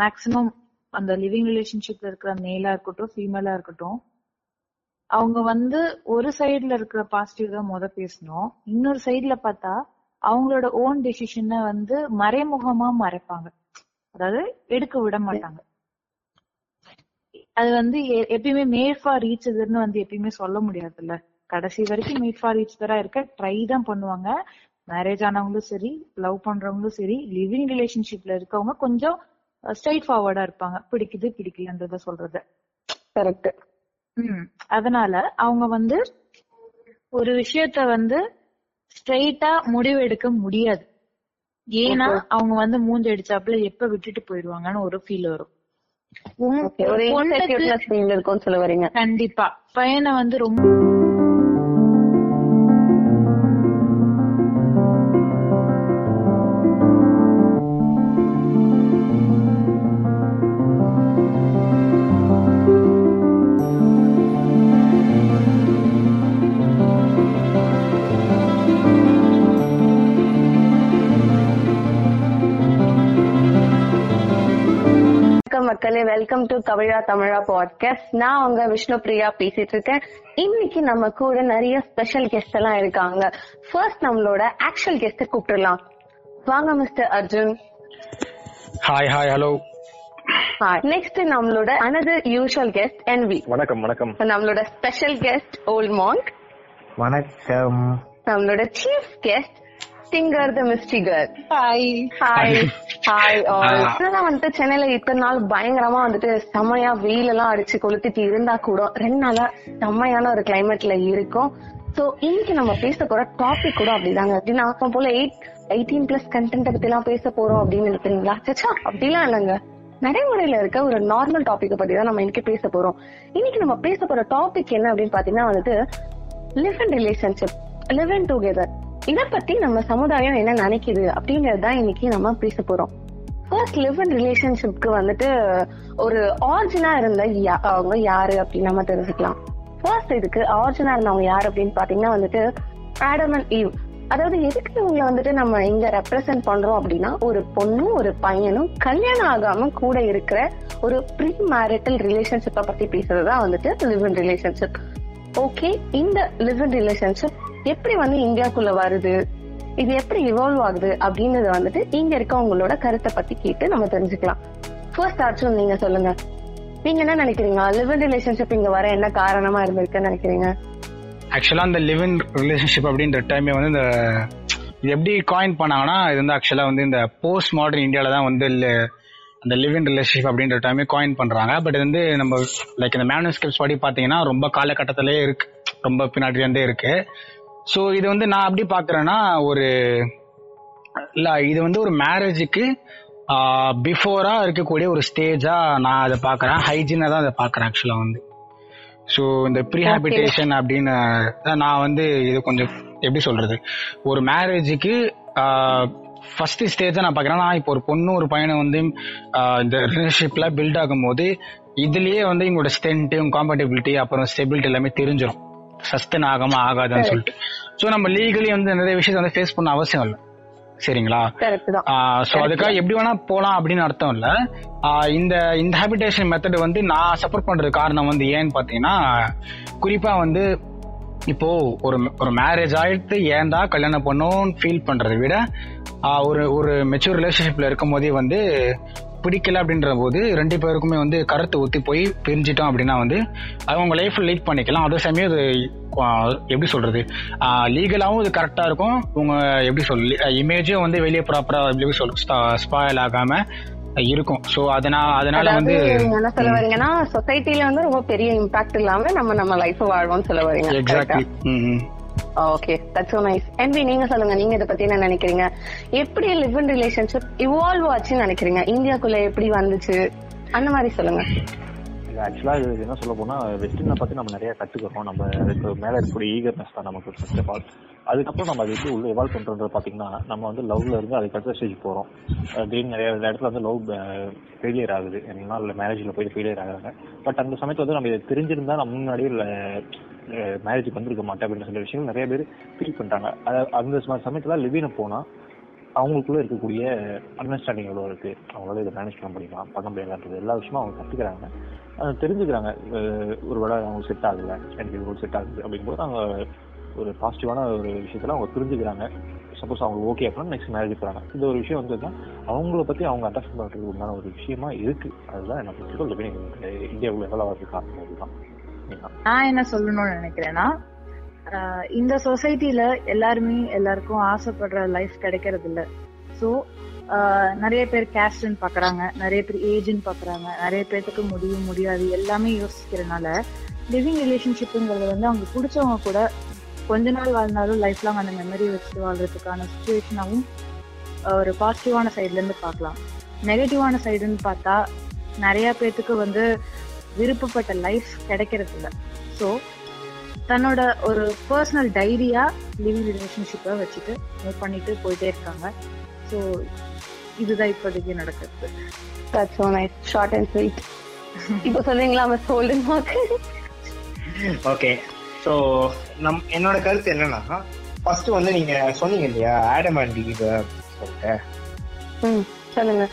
Maximum அந்த living ரிலேஷன்ஷிப்ல இருக்கிற மேலா இருக்கட்டும் ஃபீமேலா இருக்கட்டும் அவங்க வந்து ஒரு சைடுல இருக்கிற பாசிட்டிவ் தான் முத பேசணும். இன்னொரு சைடுல பார்த்தா அவங்களோட ஓன் டெசிஷனை வந்து மறைமுகமா மறைப்பாங்க. அதாவது எடுக்க விட மாட்டாங்க. அது வந்து எப்பயுமே மேட் ஃபார் ரீச் இதுன்னு வந்து எப்பயுமே சொல்ல முடியாதுல்ல. கடைசி வரைக்கும் மேட் ஃபார் ரீச் தரா இருக்க ட்ரை தான் பண்ணுவாங்க. மேரேஜ் ஆனவங்களும் சரி லவ் பண்றவங்களும் சரி லிவிங் ரிலேஷன்ஷிப்ல இருக்கவங்க கொஞ்சம் ஸ்ட்ரைட் ஃபார்வர்டா இருப்பாங்க. பிடிக்குது பிடிக்கலன்றத சொல்றது. கரெக்ட் ம். அதனால அவங்க வந்து ஒரு விஷயத்த வந்து ஸ்ட்ரைட்டா முடிவு எடுக்க முடியாது. ஏன்னா அவங்க வந்து மூஞ்சி அடிச்சாப்புல எப்ப விட்டுட்டு போயிடுவாங்கன்னு ஒரு ஃபீல் வரும். கண்டிப்பா. பையனை வந்து ரொம்ப வெல்கம் டு கவிழா தமிழா பாட்காஸ்ட் நான் உங்க விஷ்ணு பிரியா பேசிட்டு இருக்கேன். இன்னைக்கு நம்ம கூட நிறைய ஸ்பெஷல் கெஸ்ட் எல்லாம் இருக்காங்க. ஃபர்ஸ்ட் நம்மளோட ஆக்சுவல் கெஸ்ட் கூப்பிட்டுலாம் வாங்க mister Arjun. Hi hi hello next நம்மளோட அனதர் யூஷுவல் கெஸ்ட் என்வி வணக்கம் வணக்கம். நம்மளோட ஸ்பெஷல் கெஸ்ட் ஓல்ட் மாங்க் வணக்கம். நம்மளோட chief guest singer the misty girl hi hi hi இதெல்லாம் வந்துட்டு சென்னையில இத்தனை நாள் பயங்கரமா வந்துட்டு செம்மையா வெயில் எல்லாம் அடிச்சு கொளுத்திட்டு இருந்தா கூட ரெண்டு நாளா செம்மையான ஒரு கிளைமேட்ல இருக்கும். சோ இன்னைக்கு நம்ம பேச போற டாபிக் கூட அப்படிதாங்க. அப்படின்னா அப்ப போல எயிட் எயிட்டீன் பிளஸ் கண்டென்ட் பத்தி எல்லாம் பேச போறோம் அப்படின்னு நினைக்கிறீங்களா? சச்சா அப்படிலாம் இல்லைங்க. நடைமுறையில இருக்க ஒரு நார்மல் டாபிக் பத்தி தான் நம்ம இன்னைக்கு பேச போறோம். இன்னைக்கு நம்ம பேச போற டாபிக் என்ன அப்படின்னு பாத்தீங்கன்னா வந்துட்டு live in relationship live in together இத பத்தி நம்ம சமுதாயம் என்ன நினைக்குது அப்படிங்கறதுதான் இன்னைக்கு நம்ம பேச போறோம். ஃபர்ஸ்ட் லிவ் இன் ரிலேஷன்ஷிப்க்கு வந்துட்டு ஒரு ஆர்ஜினா இருந்த அவங்க யாரு அப்படின்னு நம்ம தெரிஞ்சுக்கலாம். ஃபர்ஸ்ட் இதுக்கு ஆர்ஜினா இருந்தவங்க யாரு அப்படின்னு பாத்தீங்கன்னா வந்துட்டு ஆடம் அண்ட் ஈவ் அதாவது எதுக்கு இவங்களை வந்துட்டு நம்ம இங்க ரெப்ரசென்ட் பண்றோம் அப்படின்னா ஒரு பொண்ணும் ஒரு பையனும் கல்யாணம் ஆகாம கூட இருக்கிற ஒரு ப்ரீ மேரிட்டல் ரிலேஷன்ஷிப்பை பத்தி பேசுறதுதான் வந்துட்டு லிவ் இன் ரிலேஷன்ஷிப் ஓகே இந்த லிவன் ரிலேஷன்ஷிப் எப்படி வந்து இந்தியாக்குள்ள வருது? இது எப்படி இவால்வ் ஆகுது அப்படின்றத வந்துட்டு இங்க இருக்கவங்களோட கருத்தை பத்தி கேட்டு நம்ம தெரிஞ்சுக்கலாம். ஃபர்ஸ்ட் அர்ஜுன் நீங்க சொல்லுங்க. நீங்க என்ன நினைக்கிறீங்க? லிவன் ரிலேஷன்ஷிப் இங்க வர என்ன காரணமா இருந்திருக்குன்னு நினைக்கிறீங்க? ஆக்சுவலா அந்த லிவன் ரிலேஷன்ஷிப் அப்படின்ற டைமே வந்து இந்த இது எப்படி காயின் பண்ணாங்கன்னா இது வந்து ஆக்சுவலா வந்து இந்த போஸ்ட் மாடர்ன் இந்தியால தான் வந்து அந்த லிவ் இன் ரிலேஷன்ஷிப் அப்படின்ற டைமே காயின் பண்றாங்க. பட் இது வந்து நம்ம லைக் இந்த மேனுஸ்கிரிப்ட்ஸ் படி பாத்தீங்கன்னா ரொம்ப காலகட்டத்திலே இருக்கு. ரொம்ப பின்னாடில இருந்தே இருக்கு. ஸோ இது வந்து நான் எப்படி பாக்குறேன்னா ஒரு இல்ல இது வந்து ஒரு மேரேஜுக்கு பிஃபோரா இருக்கக்கூடிய ஒரு ஸ்டேஜா நான் அதை பாக்குறேன் ஹைஜீனா தான் அதை பாக்குறேன் ஆக்சுவலா வந்து. ஸோ இந்த ப்ரீஹாபிட்டேஷன் அப்படின்னு நான் வந்து இது கொஞ்சம் எப்படி சொல்றது? ஒரு மேரேஜுக்கு ஃபர்ஸ்ட் ஸ்டேஜ் நான் பாக்குறேன் நான் இப்போ ஒரு பொண்ணு ஒரு பையனை வந்து இந்த ரிலேஷன்ஷிப்ல பில்ட் ஆகும்போது இதுலயே வந்து இவங்களோட ஸ்ட்ரென்த் காம்பேட்டபிலிட்டி அப்புறம் ஸ்டெபிலிட்டி எல்லாமே தெரிஞ்சிடும் சஸ்டன் ஆகாம ஆகாதுன்னு சொல்லிட்டு. ஸோ நம்ம லீகலி வந்து நிறைய விஷயத்தை வந்து ஃபேஸ் பண்ண அவசியம் இல்லை. சரிங்களா? சோ அதுக்காக எப்படி வேணா போலாம் அப்படின்னு அர்த்தம் இல்ல. இந்த இந்த ஹேபிடேஷன் மெத்தட் வந்து நான் சப்போர்ட் பண்றது காரணம் வந்து ஏன்னு பாத்தீங்கன்னா குறிப்பா வந்து இப்போ ஒரு ஒரு மேரேஜ் ஆயிட்டு ஏன்டா கல்யாணம் பண்ணோன்னு ஃபீல் பண்றதை விட ஒரு ஒரு மெச்சூர் ரிலேஷன்ஷிப்ல இருக்கும் போதே வந்து பிடிக்கல அப்படின்ற போது ரெண்டு பேருக்குமே வந்து கருத்து ஊற்றி போய் பிரிஞ்சிட்டோம் அப்படின்னா வந்து அவங்க லைஃப்ல லீட் பண்ணிக்கலாம். அதே சமயம் இது எப்படி சொல்றது? லீகலாகவும் இது கரெக்டா இருக்கும். உங்க எப்படி சொல் இமேஜும் வந்து வெளியே ப்ராப்பரா எப்படி சொல் ஸ்பாயில் ஆகாம இருக்கும். சோ அதனால அதனால வந்து என்ன சொல்ல வரீங்கன்னா சொசைட்டில வந்து ரொம்ப பெரிய இம்பாக்ட் இல்லாம நம்ம நம்ம லைஃப் வாழ்வோம்னு சொல்ல வரீங்க exactly okay that's so nice NV நீங்க சொல்லுங்க. நீங்க இத பத்தி என்ன நினைக்கிறீங்க? எப்படி லிவ் இன் ரிலேஷன்ஷிப் இவால்வ் ஆச்சுன்னு நினைக்கிறீங்க? இந்தியாக்குள்ள எப்படி வந்துச்சு? அந்த மாதிரி சொல்லுங்க. ஆக்சுவலாக இது என்ன சொல்ல போனால் வெஸ்டர்னை பற்றி நம்ம நிறையா கற்றுக்கிறோம் நம்ம அதுக்கு மேலே இருக்கக்கூடிய ஈகர்னஸ் தான் நமக்கு ஃபர்ஸ்ட் ஆஃப் ஆல் அதுக்கப்புறம் நம்ம அது எப்படி உள்ள எவால்வ் பண்ணுறது பார்த்தீங்கன்னா நம்ம வந்து லவ்ல இருந்து அதுக்கு அடுத்த ஸ்டேஜ் போகிறோம் திடீர்னு நிறைய இடத்துல வந்து லவ் ஃபெயிலியர் ஆகுது. என்னன்னா இல்லை மேரேஜில் போய் ஃபெயிலியர் ஆகுறாங்க. பட் அந்த சமயத்தில் வந்து நம்ம இதை தெரிஞ்சிருந்தா நம்ம முன்னாடியே மேரேஜுக்கு வந்திருக்க மாட்டேன் அப்படின்ற சில விஷயங்கள் நிறைய பேர் ஃபீல் பண்ணுறாங்க அந்த சமயத்தில் சமயத்துல லிவின போனால் அவங்களுக்குள்ள இருக்கக்கூடிய அண்டர்ஸ்டாண்டிங் எவ்வளோ இருக்கு? அவங்களால இதை மேனேஜ் பண்ண முடியுமா? பண்ண முடியாதுன்றது எல்லா விஷயமும் அவங்க கற்றுக்கிறாங்க தெரிஞ்சுக்கிறாங்க. ஒரு வேளை அவங்களுக்கு செட் ஆகலை எனக்கு செட் ஆகுது அப்படிங்கும்போது அவங்க ஒரு பாசிட்டிவான ஒரு விஷயத்தில் அவங்க புரிஞ்சுக்கிறாங்க. சப்போஸ் அவங்க ஓகே அப்படின்னா நெக்ஸ்ட் மேரேஜ் போகிறாங்க இந்த ஒரு விஷயம் வந்து தான் அவங்கள பற்றி அவங்க அண்டர்ஸ்டாண்ட் பண்ணுறதுக்கு உண்டான ஒரு விஷயமா இருக்குது அதுதான் என்ன பொறுத்தவரைக்கும் லிவிங் இந்தியாவுக்குள்ள எவ்வளோ வரது காரணம் அதுதான் நான் என்ன சொல்லணும்னு நினைக்கிறேன்னா இந்த சொசைட்டில எல்லாருமே எல்லாருக்கும் ஆசைப்படுற லைஃப் கிடைக்கிறது இல்ல ஸோ நிறைய பேர் கேஸ்ட்னு பாக்குறாங்க நிறைய பேர் ஏஜ்னு பாக்குறாங்க நிறைய பேர்த்துக்கு முடியும் முடியாது எல்லாமே யோசிக்கிறதுனால லிவிங் ரிலேஷன்ஷிப்புங்கிறது வந்து அவங்க பிடிச்சவங்க கூட கொஞ்ச நாள் வாழ்ந்தாலும் லைஃப் லாங் அந்த மெமரி வச்சுட்டு வாழ்றதுக்கான சுச்சுவேஷனாகவும் ஒரு பாசிட்டிவான சைட்லேருந்து பார்க்கலாம் நெகட்டிவான சைடுன்னு பார்த்தா நிறைய பேர்த்துக்கு வந்து விருப்பப்பட்ட லைஃப் கிடைக்கிறது இல்லை ஸோ தன்னோட ஒரு பர்சனல் டைரியா லிவிங் ரிலேஷன்ஷிப்பை வச்சுட்டு மூவ் பண்ணிட்டு போயிட்டே இருக்காங்க. ஸோ இதுதான் இப்போதைக்கு நடக்குது that's so nice. Short and sweet இப்போ சொல்றீங்களா நம்ம சோல்டன் மார்க் ஓகே ஸோ நம் என்னோட கருத்து என்னன்னா ஃபர்ஸ்ட் வந்து நீங்க சொன்னீங்க இல்லையா ஆடம் அண்ட் ஈவ் சொல்லிட்டு. ம் சொல்லுங்க.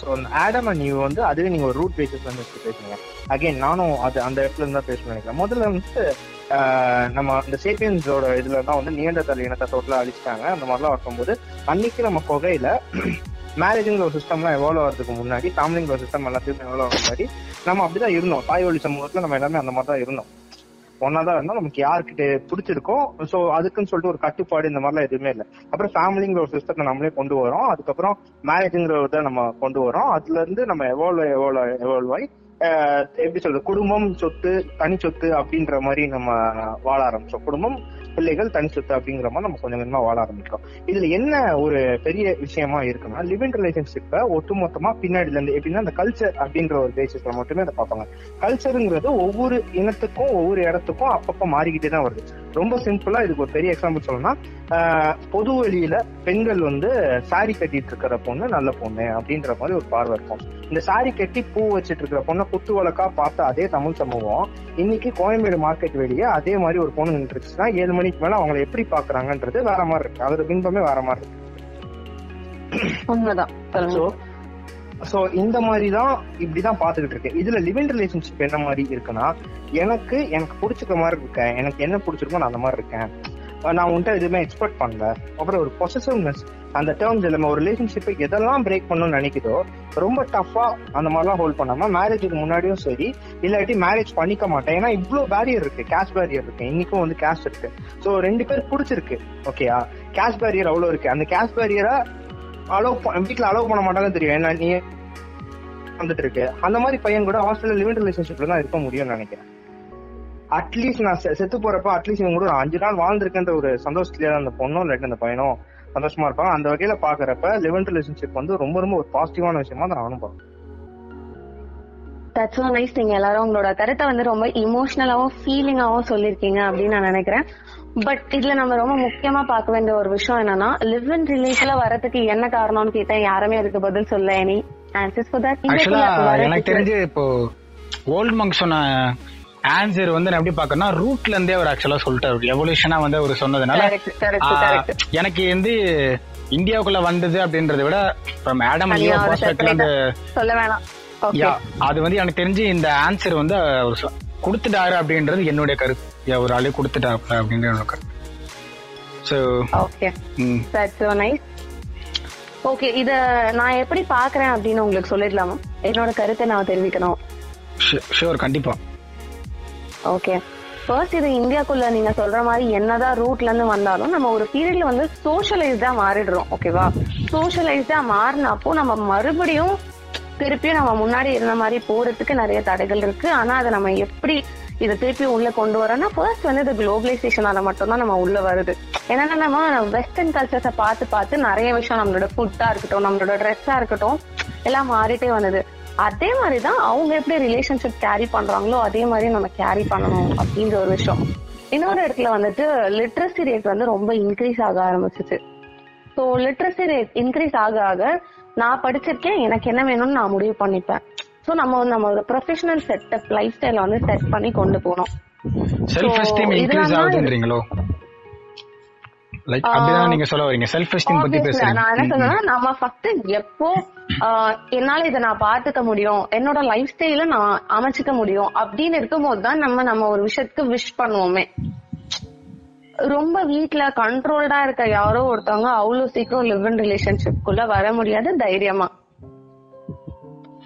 ஸோ அந்த ஆடம் அண்ட் ஈவ் வந்து அதுவே நீங்க ஒரு ரூட் இருந்து எடுத்து பேசுங்க அகைன் நானும் அது அந்த இடத்துல இருந்து தான் பேசணும்னு நினைக்கிறேன். முதல்ல வந்து நம்ம அந்த சேப்பியன்ஸோட இதுல தான் வந்து நீண்டத்தல் இனத்தை டோட்டலா அழிச்சிட்டாங்க. அந்த மாதிரிலாம் இருக்கும்போது அன்னைக்கு நம்ம புகையில மேரேஜுங்கிற ஒரு சிஸ்டம்லாம் எவால்வ் ஆகிறதுக்கு முன்னாடி ஃபேமிலிங்கிற ஒரு சிஸ்டம் எல்லாத்தையுமே எவ்வளோ ஆகும் முன்னாடி நம்ம அப்படிதான் இருந்தோம். தாய் வழி சமூகத்துல நம்ம எல்லாமே அந்த மாதிரி தான் இருந்தோம். ஒன்னா தான் இருந்தால் நமக்கு யாருக்கிட்ட பிடிச்சிருக்கோ சோ அதுக்குன்னு சொல்லிட்டு ஒரு கட்டுப்பாடு இந்த மாதிரிலாம் எதுவுமே இல்லை. அப்புறம் ஃபேமிலிங்கிற ஒரு சிஸ்டத்தை நம்மளே கொண்டு வரோம். அதுக்கப்புறம் மேரேஜுங்கிற இதை நம்ம கொண்டு வரோம். அதுல இருந்து நம்ம எவால்வ் எவால்வ் எவால்வ் ஆகி எப்படி சொல்றது? குடும்பம் சொத்து தனி சொத்து அப்படின்ற மாதிரி நம்ம வாழ ஆரம்பிச்சோம். குடும்பம் பிள்ளைகள் தனி சொத்து அப்படிங்கிற மாதிரி நம்ம கொஞ்சம் கொஞ்சமா வாழ ஆரம்பிக்கும் இதுல என்ன ஒரு பெரிய விஷயமா இருக்குன்னா லிவிங் ரிலேஷன்ஷிப்பை ஒட்டுமொத்தமா பின்னாடில இருந்து எப்படின்னா அந்த கல்ச்சர் அப்படின்ற ஒரு பேசிஸ்ல மட்டுமே அதை பார்ப்பாங்க. கல்ச்சருங்கிறது ஒவ்வொரு இனத்துக்கும் ஒவ்வொரு இடத்துக்கும் அப்பப்ப மாறிக்கிட்டே தான் வருது. ரொம்ப சிம்பிளா இதுக்கு ஒரு பெரிய எக்ஸாம்பிள் சொல்லணும்னா பொது வழியில பெண்கள் வந்து சாரி கட்டிட்டு இருக்கிற பொண்ணு நல்ல பொண்ணு அப்படின்ற மாதிரி ஒரு பார்வை இருக்கும். இந்த சாரி கட்டி பூ வச்சிட்டு இருக்கிற பொண்ணை குத்து வழக்கா பார்த்த அதே தமிழ் சமூகம் இன்னைக்கு கோயம்பேடு மார்க்கெட் வெளியே அதே மாதிரி ஒரு பொண்ணு நின்றுச்சுன்னா ஏழு மணிக்கு மேல அவங்களை எப்படி பாக்குறாங்கன்றது வேற மாதிரி இருக்கு. அதோட பின்பமே வேற மாதிரி இருக்கு. உண்மைதான். சோ சோ இந்த மாதிரி தான் இப்படிதான் பாத்துக்கிட்டு இருக்கேன். இதுல லிவிங் ரிலேஷன்ஷிப் என்ன மாதிரி இருக்குன்னா எனக்கு எனக்கு பிடிச்சிருக்க மாதிரி இருக்கேன். எனக்கு என்ன பிடிச்சிருக்கோ நான் அந்த மாதிரி இருக்கேன். நான் உன்ட்ட எதுவுமே எக்ஸ்பெக்ட் பண்ணல. அப்புறம் ஒரு பொசசிவ்னஸ் அந்த டேர்ம்ஸ் நம்ம ஒரு ரிலேஷன்ஷிப்பை எதெல்லாம் பிரேக் பண்ணணும்னு நினைக்குதோ ரொம்ப டஃபா அந்த மாதிரிலாம் ஹோல்ட் பண்ணாம மேரேஜுக்கு முன்னாடியும் சரி இல்லாட்டி மேரேஜ் பண்ணிக்க மாட்டேன். ஏன்னா இவ்வளவு பேரியர் இருக்கு கேஷ் பேரியர் இருக்கு. இன்னைக்கும் வந்து கேஷ் இருக்கு. ஸோ ரெண்டு பேர் பிடிச்சிருக்கு ஓகேயா கேஷ் பேரியர் அவ்வளவு இருக்கு. அந்த கேஷ் பேரியரை அலோவ் வீட்டில் அலோவ் பண்ண மாட்டாங்கன்னு தெரியும். ஏன்னா நீ வந்துட்டு இருக்கு. அந்த மாதிரி பையன் கூட ஹாஸ்டல்ல லிவிங் ரிலேஷன்ஷிப்ல தான் இருக்க முடியும்னு நினைக்கிறேன். அட்லீஸ்ட் நான் செத்து போறப்ப அட்லீஸ்ட் இவங்க கூட ஒரு அஞ்சு நாள் வாழ்ந்திருக்கேன்ற ஒரு சந்தோஷத்துல அந்த பொண்ணும் இல்லாட்டி அந்த பையனும் சந்தோஷமா இருப்பாங்க. அந்த வகையில பாக்குறப்ப லிவன் ரிலேஷன்ஷிப் வந்து ரொம்ப ரொம்ப ஒரு பாசிட்டிவான விஷயமா தான் நானும் பார்க்கறேன் தட்ஸ் so நைஸ் நீங்க எல்லாரும் உங்களோட கருத்தை வந்து ரொம்ப இமோஷனலாவும் ஃபீலிங்காவும் சொல்லிருக்கீங்க அப்படின்னு நான் நினைக்கிறேன். பட் இதுல நம்ம ரொம்ப முக்கியமா பார்க்க வேண்டிய ஒரு விஷயம் என்னன்னா லிவ் இன் ரிலேஷன்ல வரதுக்கு என்ன காரணம்னு கேட்டேன் யாருமே அதுக்கு பதில் சொல்ல எனி ஆன்சர்ஸ் ஃபார் தட் எனக்கு தெரிஞ்சு இப்போ ஓல்ட் மங்க் சொன்ன ஆன்சர் வந்து நான் எப்படி பாக்கறேன்னா ரூட்ல இருந்தே அவர் ஆக்சுவலா சொல்லிட்டாரு. எவல்யூஷனா வந்து அவர் சொன்னதுனால எனக்கு வந்து இந்தியாவுக்குள்ள வந்தது அப்படின்றத விட ஃப்ரம் ஆடம் தனியா ஒரு பர்ஸ்பெக்ட்ல வந்து சொல்ல வேணாம். அது வந்து எனக்கு தெரிஞ்சு இந்த ஆன்சர் வந்து அவர் கொடுத்துட்டாரு அப்படின்றது என்னுடைய கருத்து. ஒரு ஆளே கொடுத்துட்டாரு அப்படின்றது என்னோட கருத்து. So okay that's nice okay இத நான் எப்படி பாக்குறேன் அப்படின்னு உங்களுக்கு சொல்லிடலாமா? என்னோட கருத்தை நான் தெரிவிக்கணும். ஷூர் கண்டிப்பா. ஓகே ஃபர்ஸ்ட் இது இந்தியாக்குள்ள நீங்க சொல்ற மாதிரி என்னதான் ரூட்ல இருந்து வந்தாலும் நம்ம ஒரு பீரியட்ல வந்து சோஷியலைஸ்டா மாறிடுறோம். ஓகேவா சோஷியலைஸ்டா மாறினப்போ நம்ம மறுபடியும் திருப்பியும் நம்ம முன்னாடி இருந்த மாதிரி போறதுக்கு நிறைய தடைகள் இருக்கு. ஆனா அதை நம்ம எப்படி இதை திருப்பி உள்ள கொண்டு வரோம்னா ஃபர்ஸ்ட் வந்து இது குளோபலைசேஷனால மட்டும்தான் நம்ம உள்ள வருது. என்னன்னா நம்ம வெஸ்டர்ன் கல்ச்சர்ஸை பார்த்து பார்த்து நிறைய விஷயம் நம்மளோட ஃபுட்டா இருக்கட்டும் நம்மளோட ட்ரெஸ்ஸா இருக்கட்டும் எல்லாம் மாறிட்டே வந்தது. அதே மாதிரிதான் அவங்க எப்படி ரிலேஷன்ஷிப் கேரி பண்றாங்களோ அதே மாதிரி நம்ம கேரி பண்ணணும் அப்படிங்கிற ஒரு விஷயம். இன்னொரு இடத்துல வந்துட்டு லிட்ரஸி ரேட் வந்து ரொம்ப இன்க்ரீஸ் ஆக ஆரம்பிச்சிச்சு. ஸோ லிட்ரஸி ரேட் இன்க்ரீஸ் ஆக ஆக நான் படிச்சிருக்கேன் எனக்கு என்ன வேணும்னு நான் முடிவு பண்ணிப்பேன். ஸோ நம்ம வந்து நம்மளோட ப்ரொஃபஷனல் செட்டப் லைஃப் ஸ்டைல வந்து செட் பண்ணி கொண்டு போகணும். செல்ஃப் எஸ்டீம் இன்க்ரீஸ் ஆகுதுன்றீங்களோ? லைக் அப்படிதான் நீங்க சொல்ல வரீங்க. செல்ஃப் எஸ்டீம் பத்தி Obviously, நான் என்ன பேசுறீங்க சொல்றேன்னா நம்ம ஃபர்ஸ்ட் எப்போ என்னால இதை நான் பாத்துக்க முடியும். என்னோட லைஃப் ஸ்டைல நான் அமைச்சுக்க முடியும். அப்படின்னு இருக்கும்போது தான் நம்ம நம்ம ஒரு விஷயத்துக்கு விஷ் பண்ணுவோமே. ரொம்ப வீட்ல கண்ட்ரோல்டா இருக்க யாரோ ஒருத்தவங்க அவ்வளவு சீக்கிரம் லிவ் இன் ரிலேஷன்ஷிப் குள்ள வர முடியாது தைரியமா.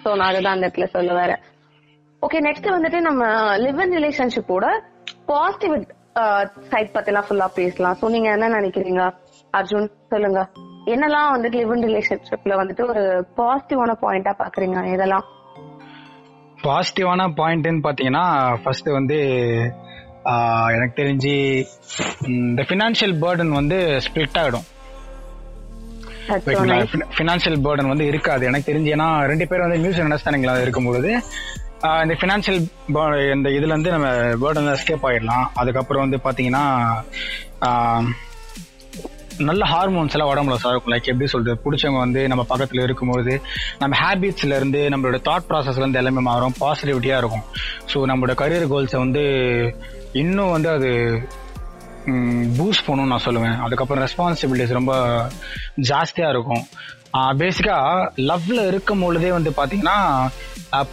சோ நான் அதுதான் அந்த இடத்துல சொல்ல வரேன். ஓகே நெக்ஸ்ட் வந்துட்டு நம்ம லிவ் இன் ரிலேஷன்ஷிப்போட பாசிட்டிவ் சைட் பத்தி எல்லாம் ஃபுல்லா பேசலாம். சோ நீங்க என்ன நினைக்கிறீங்க? அர்ஜுன் சொல்லுங்க. என்னெல்லாம் வந்துட்டு லிவ் இன் ரிலேஷன்ஷிப்ல வந்துட்டு ஒரு பாசிட்டிவான பாயிண்டா பாக்குறீங்க? இதெல்லாம் பாசிட்டிவான பாயிண்ட்னு பாத்தீங்கன்னா ஃபர்ஸ்ட் வந்து எனக்கு தெரிஞ்சு இந்த ஃபினான்ஷியல் பேர்டன் வந்து ஸ்ப்ளிட் ஆகிடும். ஃபினான்ஷியல் பேர்டன் வந்து இருக்காது. எனக்கு தெரிஞ்சு ஏன்னா ரெண்டு பேரும் வந்து மியூச்சுவல் அண்டர்ஸ்டாண்டிங்ல இருக்கும்பொழுது ஆஹ், இந்த ஃபினான்ஷியல் இந்த இதுல இருந்து நம்ம பேர்டன் எஸ்கேப் ஆயிடலாம். அதுக்கப்புறம் வந்து பாத்தீங்கன்னா நல்ல ஹார்மோன்ஸ் எல்லாம் உடம்புல இருக்கும் லைக் எப்படி சொல்றது? பிடிச்சவங்க வந்து நம்ம பக்கத்துல இருக்கும்போது நம்ம ஹேபிட்ஸ்ல இருந்து நம்மளோட தாட் ப்ராசஸ்ல இருந்து எல்லாமே மாறும். பாசிட்டிவிட்டியா இருக்கும். ஸோ நம்மளோட கரியர் கோல்ஸை வந்து இன்னும் வந்து அது பூஸ்ட் பண்ணணும்னு நான் சொல்லுவேன். அதுக்கப்புறம் ரெஸ்பான்சிபிலிட்டிஸ் ரொம்ப ஜாஸ்தியா இருக்கும். பேசிக்கா லவ்ல இருக்கும் பொழுதே வந்து பாத்தீங்கன்னா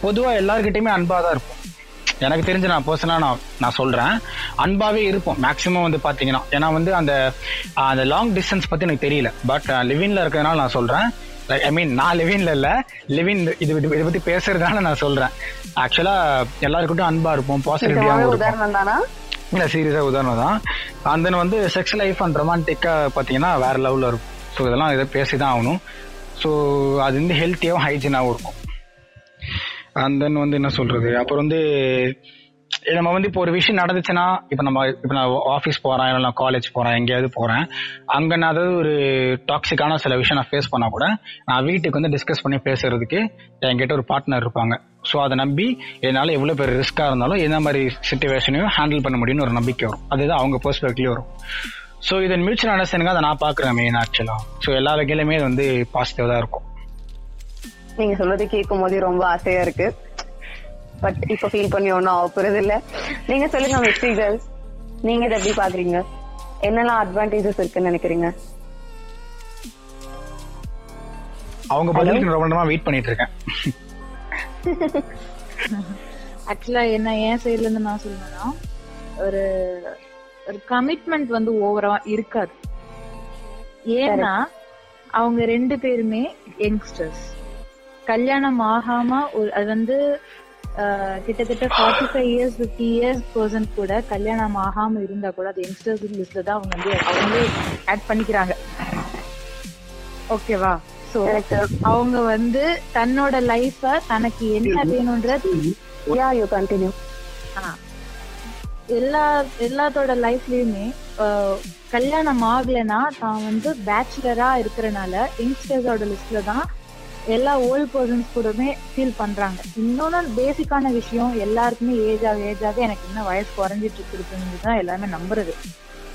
பொதுவாக பொதுவா அன்பாக அன்பா தான் இருக்கும் எனக்கு தெரிஞ்சு நான் பர்சனலா நான் நான் சொல்றேன். அன்பாவே இருப்போம் மேக்சிமம் வந்து பாத்தீங்கன்னா. ஏன்னா வந்து அந்த அந்த லாங் டிஸ்டன்ஸ் பத்தி எனக்கு தெரியல. பட் லிவின்ல இருக்கிறதுனால நான் சொல்றேன். ஐ மீன் நான் லிவின்ல இல்ல. லிவின் இது இது- பத்தி பேசுறதுனால நான் சொல்றேன். ஆக்சுவலா எல்லாருக்கிட்டும் அன்பா இருப்போம் உதாரணம் தானா? இல்ல சீரியஸா உதாரணம் தான். அண்ட் தென் வந்து செக்ஸ் லைஃப் அண்ட் ரொமான்டிக்கா பாத்தீங்கன்னா வேற லெவல்ல இருக்கும். ஸோ இதெல்லாம் இதை பேசிதான் ஆகணும். ஸோ அது வந்து ஹெல்த்தியாகவும் ஹைஜீனாகவும் இருக்கும். அண்ட் தென் வந்து என்ன சொல்றது? அப்புறம் வந்து நம்ம வந்து இப்போ ஒரு விஷயம் நடந்துச்சுன்னா இப்போ நம்ம இப்போ நான் ஆஃபீஸ் போறேன் இல்லை நான் காலேஜ் போறேன் எங்கேயாவது போறேன். அங்க நான் அதாவது ஒரு டாக்ஸிக்கான சில விஷயம் நான் ஃபேஸ் பண்ணா கூட நான் வீட்டுக்கு வந்து டிஸ்கஸ் பண்ணி பேசுறதுக்கு என்கிட்ட ஒரு பார்ட்னர் இருப்பாங்க. ஸோ அதை நம்பி என்னால் எவ்வளோ பேர் ரிஸ்க்காக இருந்தாலும் எந்த மாதிரி சுச்சுவேஷனையும் ஹேண்டில் பண்ண முடியும்னு ஒரு நம்பிக்கை வரும். அதுதான் அவங்க பெர்ஸ்பெக்ட்லேயும் வரும். ஸோ இதன் மியூச்சுவல் அண்டர்ஸ்டாண்டிங்காக அதை நான் பார்க்குறேன் மெயின் ஆக்சுவலாக ஸோ எல்லா வகையிலுமே இது வந்து பாசிட்டிவ் தான் இருக்கும். நீங்க சொல்றது கேட்கும் போதே ரொம்ப ஆசையா இருக்கு. பட் இப்ப ஃபீல் பண்ணி ஒன்னும் ஆக போறது இல்ல. நீங்க சொல்லுங்க மிஸ்டி கேர்ள்ஸ் நீங்க இதை எப்படி பாக்குறீங்க? என்னெல்லாம் அட்வான்டேஜஸ் இருக்குன்னு நினைக்கிறீங்க? அவங்க பதிலுக்கு ரொம்ப நேரமா வெயிட் பண்ணிட்டு இருக்கேன். ஆக்சுவலா என்ன என் சைடுல இருந்து நான் சொல்லணும்னா ஒரு ஒரு கமிட்மெண்ட் வந்து ஓவரா இருக்காது. ஏன்னா அவங்க ரெண்டு பேருமே யங்ஸ்டர்ஸ் கல்யாணம் ஆகாம ஒரு அது வந்து கிட்டத்தட்ட forty five years fifty years person கூட கல்யாணம் ஆகாம இருந்தா கூட அது யங்ஸ்டர்ஸ் லிஸ்ட்ல தான் அவங்க வந்து அவங்களே ஆட் பண்ணிக்கிறாங்க. ஓகேவா சோ அவங்க வந்து தன்னோட லைஃப தனக்கு என்ன வேணும்ன்றது யா யூ கண்டினியூ. எல்லா எல்லாத்தோட லைஃப்லயுமே கல்யாணம் ஆகலைன்னா தான் வந்து பேச்சுலரா இருக்கிறனால யங்ஸ்டர்ஸோட லிஸ்ட்ல தான் எல்லா ஓல்ட் பர்சன்ஸ் கூடமே ஃபீல் பண்றாங்க. இன்னொன்னு பேசிக்கான விஷயம் எல்லாருக்குமே ஏஜ் ஆக ஏஜ் ஆக எனக்கு இன்னும் வயசு குறைஞ்சிட்டு இருக்குன்னு தான் எல்லாமே நம்புறது.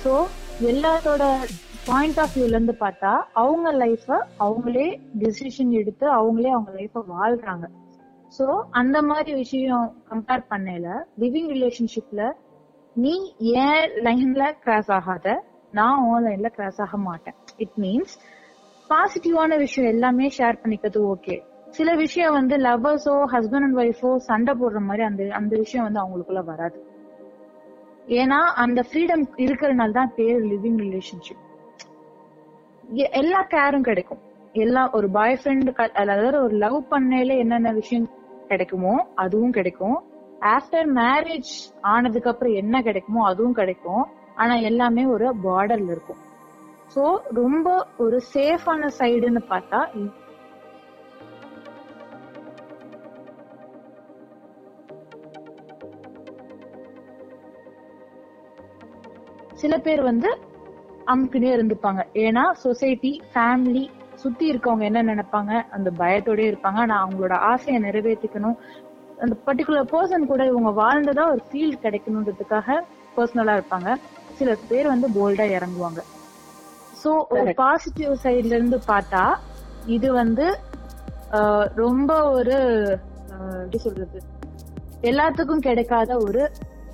ஸோ எல்லாத்தோட பாயிண்ட் ஆஃப் வியூல இருந்து பார்த்தா அவங்க லைஃப அவங்களே டிசிஷன் எடுத்து அவங்களே அவங்க லைஃப வாழ்றாங்க. ஸோ அந்த மாதிரி விஷயம் கம்பேர் பண்ணல லிவிங் ரிலேஷன்ஷிப்ல நீ ஏன் லைன்ல கிராஸ் ஆகாத? நான் உன் லைன்ல கிராஸ் ஆக மாட்டேன். இட் மீன்ஸ் பாசிட்டிவான விஷயம் எல்லாமே ஷேர் பண்ணிக்கிறது ஓகே சில விஷயம் வந்து லவ்வர்ஸோ ஹஸ்பண்ட் அண்ட் ஒய்ஃபோ சண்டை போடுற மாதிரி அந்த அந்த விஷயம் வந்து அவங்களுக்குள்ள வராது. ஏன்னா அந்த ஃப்ரீடம் இருக்கிறதுனால தான் பேர் லிவிங் ரிலேஷன்ஷிப் எல்லா கேரும் கிடைக்கும். எல்லா ஒரு பாய் ஃப்ரெண்ட் அதாவது ஒரு லவ் பண்ணையில என்னென்ன விஷயம் கிடைக்குமோ அதுவும் கிடைக்கும். ஆஃப்டர் மேரேஜ் ஆனதுக்கு அப்புறம் என்ன கிடைக்குமோ அதுவும் கிடைக்கும். ஆனா எல்லாமே ஒரு பார்டர்ல இருக்கும். சோ ரொம்ப ஒரு சேஃபான சைடுன்னு பார்த்தா சில பேர் வந்து அமுக்குனே இருந்துப்பாங்க. ஏன்னா சொசைட்டி ஃபேமிலி சுத்தி இருக்கவங்க என்ன நினைப்பாங்க? அந்த பயத்தோடயே இருப்பாங்க. ஆனா அவங்களோட ஆசையை நிறைவேற்றிக்கணும். அந்த பர்டிகுலர் பர்சன் கூட இவங்க வாழ்ந்ததா ஒரு ஃபீல் கிடைக்கணுன்றதுக்காக பர்சனலா இருப்பாங்க. சில பேர் வந்து போல்டா இறங்குவாங்க. சோ ஒரு பாசிட்டிவ் சைட்ல இருந்து பார்த்தா இது வந்து ரொம்ப ஒரு எப்படி சொல்றது? எல்லாத்துக்கும் கிடைக்காத ஒரு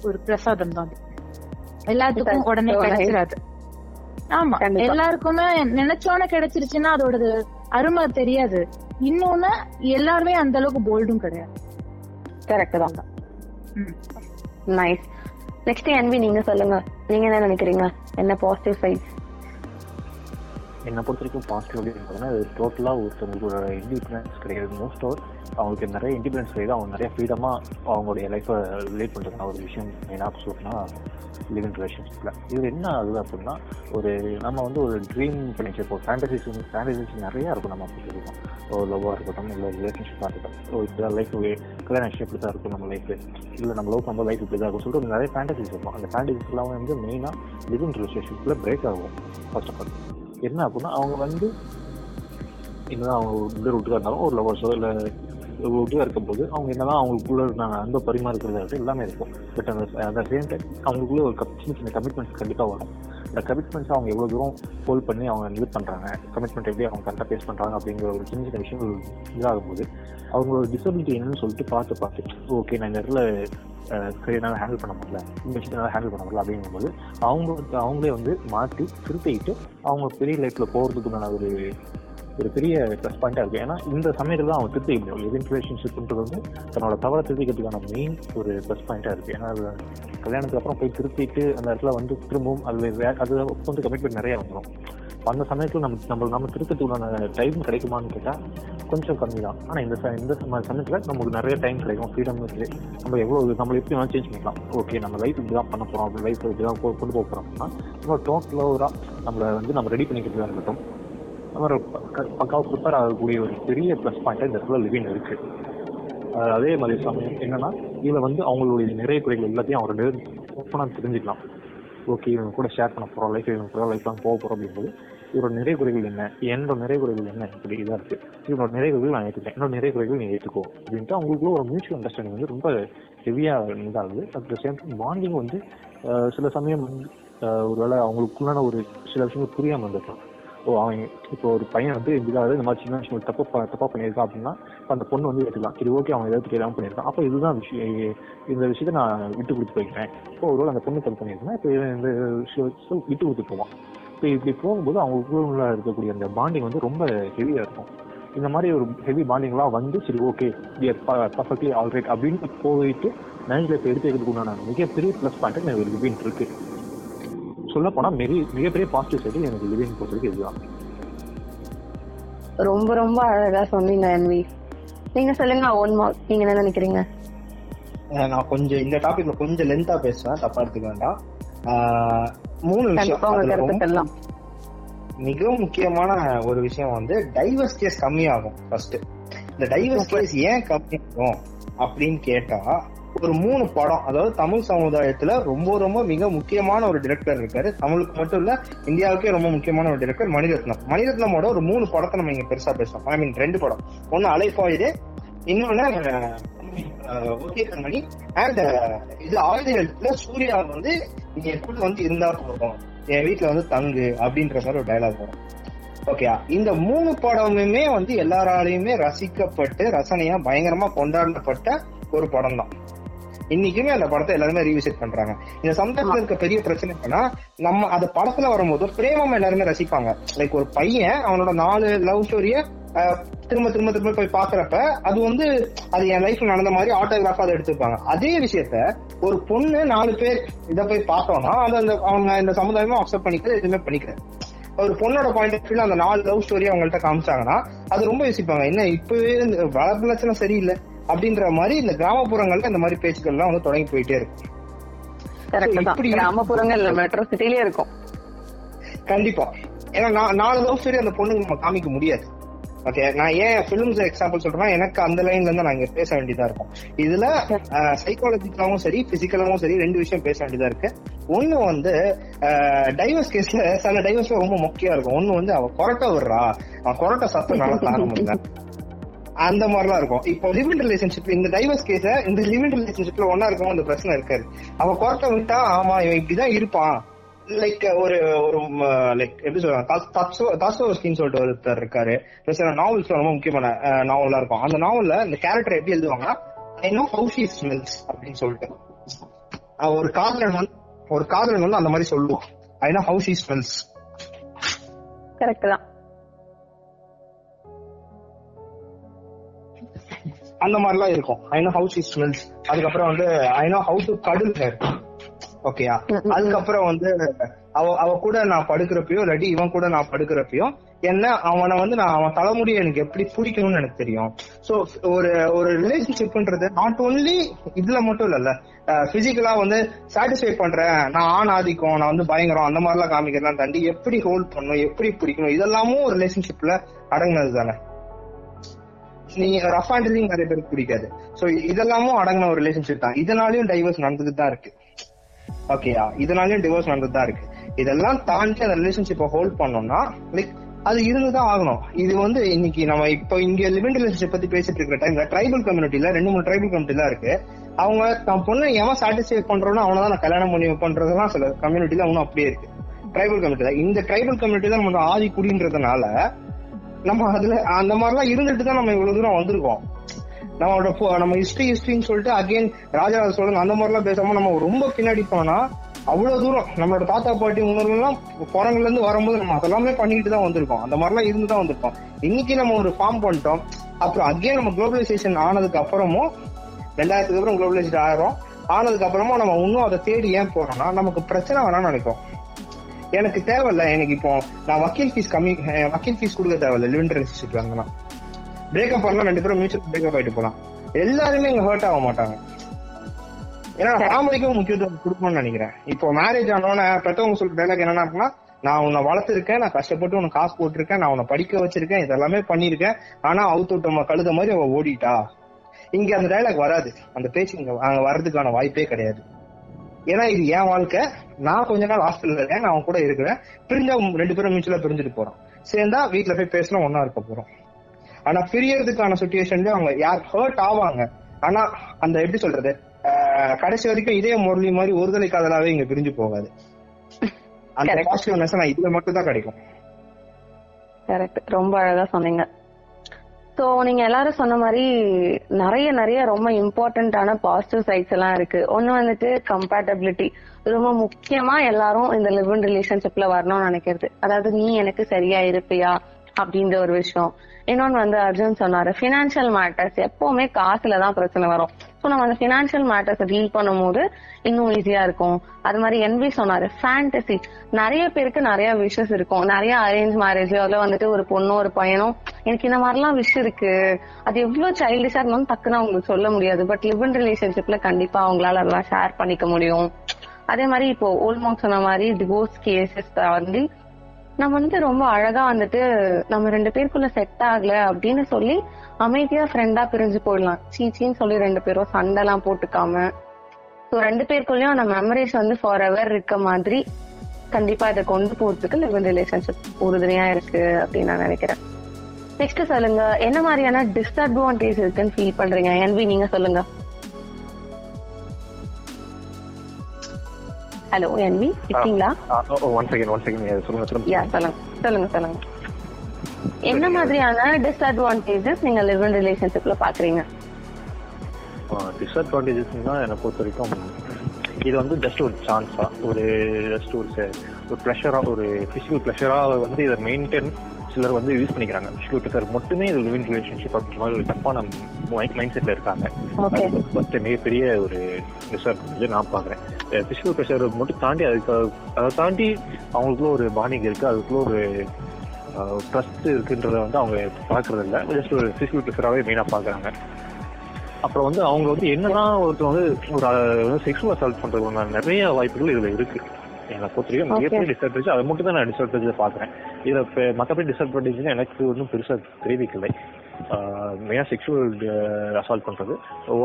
ஒரு பிரசாதம் தான். எல்லாத்துக்கும் உடனே கிடைச்சிடாது ஆமா. எல்லாருக்குமே நினைச்சோன்னு கிடைச்சிருச்சுன்னா அதோட அருமை தெரியாது. இன்னொன்னு எல்லாருமே அந்த அளவுக்கு போல்டும் கிடையாது. கரெக்ட் தான். நைஸ் நெக்ஸ்ட் அன்பி நீங்க சொல்லுங்க. நீங்க என்ன நினைக்கிறீங்க? என்ன பாசிட்டிவ் சைட்ஸ் என்னை பொறுத்த வரைக்கும் பாசிட்டிவ் அப்படின்னு பார்த்தீங்கன்னா அது டோட்டலாக ஒருத்தவங்களோட இண்டிபெண்டன்ஸ் கிடையாது. மோஸ்ட் ஆஃப் அவங்களுக்கு நிறைய இண்டிபெண்டன்ஸ் கிடையாது. அவங்க நிறைய ஃப்ரீடமாக அவங்களுடைய லைஃப்பை ரிலேட் பண்ணுறதுனா ஒரு விஷயம் மெயினாக சொல்லணும்னா லிவிங் ரிலேஷன்ஷிப்பில் இது என்ன ஆகுது அப்படின்னா ஒரு நம்ம வந்து ஒரு ட்ரீம் பண்ணி வச்சிருப்போம். ஃபேண்டசிஸ் ஃபேண்டசிஸ் நிறையா இருக்கும் நம்ம அப்படி ஒரு லவ்வாக இருக்கட்டும் இல்லை ரிலேஷன்ஷிப்பாக இருக்கட்டும். ஸோ இப்படி லைஃப் கல்யாணம் இப்படி தான் இருக்கும் நம்ம லைஃப் இல்லை நம்ம லவ் நம்ம லைஃப் இப்படி தான் இருக்கும் சொல்லிட்டு நிறைய ஃபேண்டசிஸ் இருக்கும். அந்த ஃபேண்டசிஸ்லாம் வந்து மெயினாக லிவிங் ரிலேஷன்ஷிப்பில் பிரேக் ஆகும் ஃபர்ஸ்ட் ஆஃப் ஆல் என்ன அப்படின்னா அவங்க வந்து என்னதான் அவங்க உள்ள விட்டுக்கா இருந்தாலும் ஒரு லவர்ஸோ இல்லை இருக்கும் இருக்கும்போது அவங்க என்னதான் அவங்களுக்குள்ள நாங்கள் அன்பை பரிமாறுக்கிறது எல்லாமே இருக்கும். பட் அந்த அந்த சேம் டைம் அவங்களுக்குள்ள ஒரு சின்ன சின்ன கமிட்மெண்ட்ஸ் கண்டிப்பாக வரும். அந்த கமிட்மெண்ட்ஸ் அவங்க எவ்வளோ தூரம் ஹோல்ட் பண்ணி அவங்க இது பண்ணுறாங்க கமிட்மெண்ட் எப்படி அவங்க கரெக்டாக பேஸ் பண்ணுறாங்க அப்படிங்கிற ஒரு சின்ன சின்ன விஷயங்கள் இதாகும்போது அவங்களோட டிசபிலிட்டி என்னன்னு சொல்லிட்டு பார்த்து பார்த்து ஓகே நான் இந்த இடத்துல என்னால் ஹேண்டில் பண்ண முடியல இந்த விஷயத்தை ஹேண்டில் பண்ண முடியல அப்படிங்கும்போது அவங்களுக்கு அவங்களே வந்து மாற்றி திருத்திக்கிட்டு அவங்க பெரிய லைஃப்பில் போகிறதுக்குண்டான ஒரு ஒரு பெரிய ப்ளஸ் பாயிண்டாக இருக்குது ஏன்னா இந்த சமயத்தில் தான் அவன் திருத்திக்க முடியும். லிவிங் ரிலேஷன்ஷிப்ன்றது வந்து தன்னோட தவறை திருத்திக்கிறதுக்கான மெயின் ஒரு ப்ளஸ் பாயிண்டாக இருக்குது ஏன்னா அது கல்யாணத்துக்கு அப்புறம் போய் திருத்திட்டு அந்த இடத்துல வந்து திரும்பவும் அது வே- அது வந்து கமிட்மெண்ட் நிறையா வந்துடும் அந்த சமயத்தில் நம்ம நம்ம நம்ம திருத்தத்துக்குள்ளான டைம் கிடைக்குமான்னு கேட்டால் கொஞ்சம் கம்மி தான். ஆனால் இந்த ச- இந்த சமயத்தில் நமக்கு நிறைய டைம் கிடைக்கும். ஃப்ரீடம் இருக்குது நம்ம எவ்வளோ நம்ம எப்படி வேணாலும் சேஞ்ச் பண்ணிக்கலாம். ஓகே நம்ம லைஃப் இப்படி தான் பண்ண போகிறோம் அப்படி லைஃப் இப்படி தான் கொண்டு போக போகிறோம் அப்படின்னா நம்ம டோட்டலாக நம்மளை வந்து நம்ம ரெடி பண்ணிக்கிறதா இருக்கட்டும். நம்ம ஒரு ப்ரிப்பேர் ஆகக்கூடிய ஒரு பெரிய ப்ளஸ் பாயிண்ட் இந்த இடத்துல லிவின் இருக்கு. அதே மாதிரி சமயம் என்னன்னா இதில் வந்து அவங்களுடைய நிறைய குறைகள் எல்லாத்தையும் அவர் நேர் ஓப்பனாக தெரிஞ்சுக்கலாம். ஓகே இவங்க கூட ஷேர் பண்ண போகிறோம் லைஃப் இவங்க கூட லைஃப் லாங் போக போகிறோம் அப்படிங்கும்போது இவரோட நிறை குறைகள் என்ன என்னோட நிறை குறைகள் என்ன இப்படி இதாக இருக்குது இவனோட நிறை குறைகள் நான் ஏற்றுக்கிறேன் என்னோட நிறை குறைகள் நீ ஏற்றுக்கோ அப்படின்ட்டு அவங்களுக்குள்ள ஒரு மியூச்சுவல் அண்டர்ஸ்டாண்டிங் வந்து ரொம்ப ஹெவியாக இதாகுது. At the same time bonding வந்து சில சமயம் வந்து வேளை ஒருவேளை அவங்களுக்குள்ளான ஒரு சில விஷயங்கள் புரியாமல் இருந்திருக்கலாம். ஓ அவன் இப்போ ஒரு பையன் வந்து இதாவது இந்த மாதிரி சின்ன விஷயம் தப்பு தப்பா பண்ணியிருக்கான் அப்படின்னா அந்த பொண்ணு வந்து எடுத்துக்கலாம் சரி ஓகே அவன் ஏதாவது தெரியாமல் பண்ணியிருக்கான். அப்போ இதுதான் விஷயம். இந்த விஷயத்த நான் விட்டு கொடுத்து போய்க்கிறேன். இப்போ ஒரு அந்த பொண்ணு தப்பு பண்ணியிருக்கேன் இப்போ இந்த விஷயம் விட்டு கொடுத்து போவான். இப்போ இப்படி போகும்போது அவங்களுக்குள்ள இருக்கக்கூடிய அந்த பாண்டிங் வந்து ரொம்ப ஹெவியாக இருக்கும். இந்த மாதிரி ஒரு ஹெவி பாண்டிங்லாம் வந்து சரி ஓகே பர்ஃபெக்ட்லி ஆல்ரைட் அப்படின்னு போயிட்டு மேரேஜ் லைஃப் எடுத்து வைக்கிறதுக்கு உண்டான மிகப்பெரிய ப்ளஸ் பாயிண்ட் எனக்கு லிவின் இருக்கு. சொல்ல போனா மிக மிகப்பெரிய பாசிட்டிவ் சைடு எனக்கு லிவிங் பொறுத்தவரைக்கும் இதுதான். ரொம்ப ரொம்ப அழகா சொன்னீங்க அன்வி நீங்க சொல்லுங்க ஒன் மார்க் நீங்க என்ன நினைக்கிறீங்க? நான் கொஞ்சம் இந்த டாபிக்ல கொஞ்சம் லென்த்தா பேசுவேன் தப்பா எடுத்துக்க வேண்டாம். ஆஹ் மூணு விஷயம். மிக முக்கியமான ஒரு விஷயம் வந்து டைவர்ஸ் கேஸ் கம்மியாகும் ஃபர்ஸ்ட் இந்த டைவர்ஸ் கேஸ் ஏன் கம்மியாகும் அப்படின்னு கேட்டா ஒரு மூணு படம் அதாவது தமிழ் சமுதாயத்துல ரொம்ப ரொம்ப மிக முக்கியமான ஒரு டிரெக்டர் இருக்காரு. தமிழுக்கு மட்டும் இல்ல இந்தியாவுக்கே ரொம்ப முக்கியமான ஒரு டிரெக்டர் மணிரத்னம். மணிரத்னமோட ஒரு மூணு படத்தை நம்ம இங்க பெருசா பேசலாம். ஐ மீன் ரெண்டு படம். ஒன்னு அலைஃபாயுது இன்னொன்னு ஓகே கண்மணி அண்ட் இது ஆயுதத்துல சூர்யா வந்து நீங்க கூட வந்து இருந்தா போதும்? என் வீட்டுல வந்து தங்கு அப்படின்ற மாதிரி ஒரு டயலாக் வரும். ஓகே இந்த மூணு படமுமே வந்து எல்லாராலையுமே ரசிக்கப்பட்டு ரசனையா பயங்கரமா கொண்டாடப்பட்ட ஒரு படம் தான் இன்னைக்குமே அந்த படத்தை எல்லாருமே ரீவிசிட் பண்றாங்க. இந்த சமுதாயத்துல இருக்க பெரிய பிரச்சனை என்னன்னா நம்ம அந்த படத்துல வரும்போது பிரேமம் எல்லாருமே ரசிப்பாங்க. லைக் ஒரு பையன் அவனோட நாலு லவ் ஸ்டோரிய திரும்ப திரும்ப திரும்ப போய் பாக்குறப்ப அது வந்து அது என் லைஃப்ல நடந்த மாதிரி ஆட்டோகிராஃபா அதை எடுத்துப்பாங்க. அதே விஷயத்த ஒரு பொண்ணு நாலு பேர் இதை போய் பார்த்தோம்னா அது அந்த அவங்க இந்த சமுதாயமா அக்செப்ட் பண்ணிக்கிறது எதுவுமே பண்ணிக்கிறது. ஒரு பொண்ணோட பாயிண்ட் ஆஃப் வியூல அந்த நாலு லவ் ஸ்டோரி அவங்கள்ட்ட காமிச்சாங்கன்னா அது ரொம்ப யோசிப்பாங்க. என்ன இப்பவே இந்த வளர்ப்பு லட்சணம் சரியில்லை. அப்படின்ற மாதிரி இந்த கிராமப்புறங்கள்ல இந்த மாதிரி பேச்சுக்கள்லாம் வந்து தொடங்கி போயிட்டே இருக்கு. கரெக்ட் தான். இப்படி- கிராமப்புறங்கள் மெட்ரோ சிட்டிலே இருக்கும். கண்டிப்பா. ஏன்னா நான் நாலு லவ் ஸ்டோரி அந்த பொண்ணுக்கு நம்ம காமிக்க முடியாது. ஓகே நான் ஏன் பிலிம்ஸ் எக்ஸாம்பிள் சொல்றேன்னா எனக்கு அந்த லைன்ல இருந்து நான் இங்க பேச வேண்டியதா இருக்கும். இதுல சைக்காலஜிக்கலாவும் சரி பிசிக்கலாவும் சரி ரெண்டு விஷயம் பேச வேண்டியதா இருக்கு. ஒண்ணு வந்து டைவர்ஸ் கேஸ்ல சில டைவர்ஸ்ல ரொம்ப முக்கியம் இருக்கும். ஒண்ணு வந்து அவ கொரட்டை விடுறா. அவன் கொரட்டை சத்தம் நல்லா தாங்க முடியல அந்த மாதிரிலாம் இருக்கும். இப்போ லிவிங் ரிலேஷன்ஷிப் இந்த டைவர்ஸ் கேஸ இந்த லிவிங் ரிலேஷன்ஷிப்ல ஒன்னா இருக்கும் அந்த பிரச்சனை இருக்காது. அவ கொரட்டை விட்டா ஆமா இவன் இப்படிதான் இருப்பான். லைக் ஒரு ஒரு லைக் எப்படி சொல்றாங்க தாசோஸ்கின்னு சொல்லிட்டு ஒருத்தர் இருக்காரு. சில நாவல்ஸ் ரொம்ப முக்கியமான நாவலா இருக்கும். அந்த நாவல்ல இந்த கேரக்டர் எப்படி எழுதுவாங்கன்னா I know how she smells அப்படின்னு சொல்லிட்டு. ஒரு காதலன் வந்து ஒரு காதலன் வந்து அந்த மாதிரி சொல்லுவான். I know how she smells correct தான். அந்த மாதிரிலாம் இருக்கும். I know how she smells அதுக்கப்புறம் வந்து I know how to cuddle her ஓகேயா அதுக்கப்புறம் வந்து அவ அவ கூட நான் படுக்கிறப்பயோ இல்லாட்டி இவன் கூட நான் படுக்கிறப்பயோ என்ன அவனை வந்து நான் அவன் தலைமுடியை எனக்கு எப்படி பிடிக்கணும்னு எனக்கு தெரியும். சோ ஒரு ஒரு ரிலேஷன்ஷிப்ன்றது நாட் ஓன்லி இதுல மட்டும் இல்லல்ல பிசிக்கலா வந்து சாட்டிஸ்ஃபை பண்றேன். நான் ஆண் ஆதிக்கம் நான் வந்து பயங்கரம் அந்த மாதிரிலாம் காமிக்கிறதெல்லாம் தாண்டி எப்படி ஹோல்ட் பண்ணணும் எப்படி பிடிக்கணும் இதெல்லாமும் ஒரு ரிலேஷன்ஷிப்ல அடங்கினது தானே. நீங்க ரஃப் ஹேண்டலிங் நிறைய பேருக்கு பிடிக்காது. சோ இதெல்லாமும் அடங்கின ஒரு ரிலேஷன்ஷிப் தான். இதனாலயும் டைவர்ஸ் நடந்துட்டு தான் இருக்கு. ஓகேயா இதனாலயும் டிவோர்ஸ் நடந்துட்டு தான் இருக்கு. இதெல்லாம் தாண்டி அந்த ரிலேஷன்ஷிப்பை ஹோல்ட் பண்ணோம்னா லைக் அது இருந்துதான் ஆகணும். இது வந்து இன்னைக்கு நம்ம இப்போ இங்க லிமிட் ரிலேஷன்ஷிப் பத்தி பேசிட்டு இருக்கிற டைம்ல ட்ரைபல் கம்யூனிட்டில ரெண்டு மூணு ட்ரைபல் கம்யூனிட்டி இருக்கு. அவங்க தான் பொண்ணை எவன் சாட்டிஸ்ஃபை பண்றோம்னா அவனை தான் நான் கல்யாணம் பண்ணி பண்றதெல்லாம் சில கம்யூனிட்டில இன்னும் அப்படியே இருக்கு. ட்ரைபல் கம்யூனிட்டி இந்த ட்ரைபல் கம்யூனிட்டி தான் நம்ம ஆதி குடின்றதுனால நம்ம அதுல அந்த மாதிரிலாம் இருந்துட்டு தான் நம்ம இவ்வளவு தூரம் வந்திருக்கோம். நம்மளோட நம்ம ஹிஸ்டரி ஹிஸ்டரின்னு சொல்லிட்டு அகைன் ராஜராஜ சோழன் அந்த மாதிரிலாம் பேசாம நம்ம ரொம்ப பின்னாடி போனா அவ்வளவு தூரம் நம்மளோட தாத்தா பாட்டி முன்னோர்கள்லாம் குரங்குல இருந்து வரும்போது நம்ம அதெல்லாமே பண்ணிட்டு தான் வந்திருக்கோம். அந்த மாதிரிலாம் இருந்து தான் வந்திருக்கோம். இன்னைக்கு நம்ம ஒரு ஃபார்ம் பண்ணிட்டோம். அப்புறம் அகைன் நம்ம குளோபலைசேஷன் ஆனதுக்கு அப்புறமும் ரெண்டாயிரத்துக்கு அப்புறம் குளோபலைசேஷன் ஆகிறோம் ஆனதுக்கு அப்புறமா நம்ம இன்னும் அதை தேடி ஏன் போறோம்னா நமக்கு பிரச்சனை வேணாம்னு நினைக்கும் எனக்கு தேவையில்ல எனக்கு இப்போ. நான் வக்கீல் ஃபீஸ் கம்மி வக்கீல் ஃபீஸ் கொடுக்க தேவையில்ல. லிவிங் ரிலேஷன்ஷிப் வாங்கினா பிரேக்கப் பண்ணலாம் ரெண்டு பேரும் மியூச்சுவல் பிரேக்கப் ஆயிட்டு போலாம். எல்லாருமே இங்க ஹர்ட் ஆக மாட்டாங்க. ஏன்னா ஃபேமிலிக்கும் முக்கியத்துவம் கொடுக்கணும்னு நினைக்கிறேன். இப்போ மேரேஜ் ஆனவன பெற்றவங்க சொல்ற டைலாக் என்னன்னா இருக்குன்னா நான் உன்னை வளர்த்துருக்கேன் நான் கஷ்டப்பட்டு உனக்கு காசு போட்டிருக்கேன் நான் உன்னை படிக்க வச்சிருக்கேன் இதெல்லாமே பண்ணிருக்கேன் ஆனா அவுத்து விட்டோம் கழுத மாதிரி அவ ஓடிட்டா. இங்க அந்த டைலாக் வராது. அந்த பேச்சு இங்க அங்க வர்றதுக்கான வாய்ப்பே கிடையாது. ஏன்னா இது என் வாழ்க்கை. நான் கொஞ்ச நாள் ஹாஸ்டல்ல இருக்கேன் நான் அவன் கூட இருக்கிறேன். பிரிஞ்சா ரெண்டு பேரும் மியூச்சுவலா பிரிஞ்சுட்டு போறோம். சேர்ந்தா வீட்டுல போய் பேசினா ஒன்னா இருக்க போறோம். ஆனா பிரியறதுக்கான சுச்சுவேஷன்ல அவங்க யார் ஹர்ட் ஆவாங்க. ஆனா அந்த எப்படி சொல்றது? கடைசி வரைக்கும் இதே முரளி மாதிரி ஒருதலை காதலாவே இங்க பிரிஞ்சு போகாது. அந்த. பாசிட்டிவ்னஸ் நான் இதுல மட்டும் தான் கிடைக்கும். கரெக்ட் ரொம்ப அழகா சொன்னீங்க. சோ நீங்க எல்லாரும் சொன்ன மாதிரி நிறைய நிறைய ரொம்ப இம்பார்ட்டன்டான பாசிட்டிவ் சைட்ஸ் எல்லாம் இருக்கு. ஒண்ணு வந்துட்டு கம்பேட்டபிலிட்டி ரொம்ப முக்கியமா எல்லாரும் இந்த லிவ் இன் ரிலேஷன்ஷிப்ல வரணும்னு நினைக்கிறது. அதாவது நீ எனக்கு சரியா இருப்பியா? அப்படின்ற ஒரு விஷயம். இன்னொன்னு வந்து அர்ஜுன் சொன்னாரு பினான்சியல் மேட்டர்ஸ் எப்பவுமே காசுல தான் பிரச்சனை வரும். ஸோ நம்ம அந்த ஃபினான்ஷியல் மேட்டர்ஸ் டீல் பண்ணும்போது இன்னும் ஈஸியா இருக்கும். அது மாதிரி என்வி சொன்னாரு. ஃபேண்டசி நிறைய பேருக்கு நிறைய விஷஸ் இருக்கும். நிறைய அரேஞ்ச் மேரேஜ் அதுல வந்துட்டு ஒரு பொண்ணும் ஒரு பையனும் எனக்கு இந்த மாதிரிலாம் விஷ் இருக்கு. அது எவ்வளவு சைல்டிஷா இருந்தாலும் டக்குன்னு அவங்களுக்கு சொல்ல முடியாது. பட் லிவ் இன் ரிலேஷன்ஷிப்ல கண்டிப்பா அவங்களால அதெல்லாம் ஷேர் பண்ணிக்க முடியும். அதே மாதிரி இப்போ ஓல்மாக் சொன்ன மாதிரி டிவோர்ஸ் கேசஸ் வந்து நம்ம வந்து ரொம்ப அழகா வந்துட்டு நம்ம ரெண்டு பேருக்குள்ள செட் ஆகல அப்படின்னு சொல்லி அமைதியா ஃப்ரெண்டா பிரிஞ்சு போயிடலாம். சீச்சின்னு சொல்லி ரெண்டு பேரும் சண்டை எல்லாம் போட்டுக்காம. ஸோ ரெண்டு பேருக்குள்ளயும் அந்த மெமரிஸ் வந்து ஃபார் எவர் இருக்க மாதிரி கண்டிப்பா இதை கொண்டு போறதுக்கு லிவ் ரிலேஷன்ஷிப் உறுதுணையா இருக்கு அப்படின்னு நான் நினைக்கிறேன். நெக்ஸ்ட் சொல்லுங்க என்ன மாதிரியான டிஸ்அட்வான்டேஜ் இருக்குன்னு ஃபீல் பண்றீங்க? என்வி நீங்க சொல்லுங்க. ஹலோ என்வி இருக்கீங்களா? ஒன் செகண்ட் ஒன் செகண்ட் சொல்லுங்க யா சொல்லுங்க சொல்லுங்க சொல்லுங்க. என்ன மாதிரியான டிஸ்அட்வான்டேஜஸ் நீங்க லிவ் இன் ரிலேஷன்ஷிப்ல பாக்குறீங்க டிஸ்அட்வான்டேஜஸ்னா என்னை பொறுத்த வரைக்கும் இது வந்து ஜஸ்ட் ஒரு சான்ஸா ஒரு ஜஸ்ட் ஒரு ஒரு ப்ளஷரா ஒரு பிசிக்கல் ப்ளஷரா வந்து இதை மெயின்டைன் சிலர் வந்து யூஸ் பண்ணிக்கிறாங்க. பிசிக்கல் ப்ளஷர் மட்டுமே இது லிவிங் ரிலேஷன்ஷிப் அப்படின்ற மாதிரி ஒரு தப்பான மைண்ட் செட்ல இருக்காங்க. ஓகே ஃபர்ஸ்ட் மிகப்பெரிய ஒரு டிஸ்அட்வான்டேஜ் நான் பாக்குறேன் பிசிக்கல் ப்ரெஷர் மட்டும் தாண்டி அதுக்கு அதை தாண்டி அவங்களுக்குள்ள ஒரு பாண்டிங் இருக்கு. அதுக்குள்ள ஒரு ட்ரஸ்ட் இருக்குன்றத வந்து அவங்க பாக்குறது இல்ல ஜஸ்ட் ஒரு பிசிக்கல் ப்ரெஷராகவே மெயினா பாக்குறாங்க அப்புறம் வந்து அவங்க வந்து என்னதான் ஒருத்தர் வந்து ஒரு செக்ஷுவல் அசால்ட் பண்றதுக்கான நிறைய வாய்ப்புகள் இதுல இருக்கு. என்னை பொறுத்த வரைக்கும் Okay. மிகப்பெரிய டிஸ்அட்வான்டேஜ் அதை மட்டும் தான் நான் டிஸ்அட்வான்டேஜ் பாக்குறேன் இதை இப்ப மற்றபடி டிஸ்அட்வான்டேஜ் எனக்கு ஒன்றும் பெருசா தெரிவிக்கலை மெயினா செக்ஷுவல் அசால்ட் பண்றது.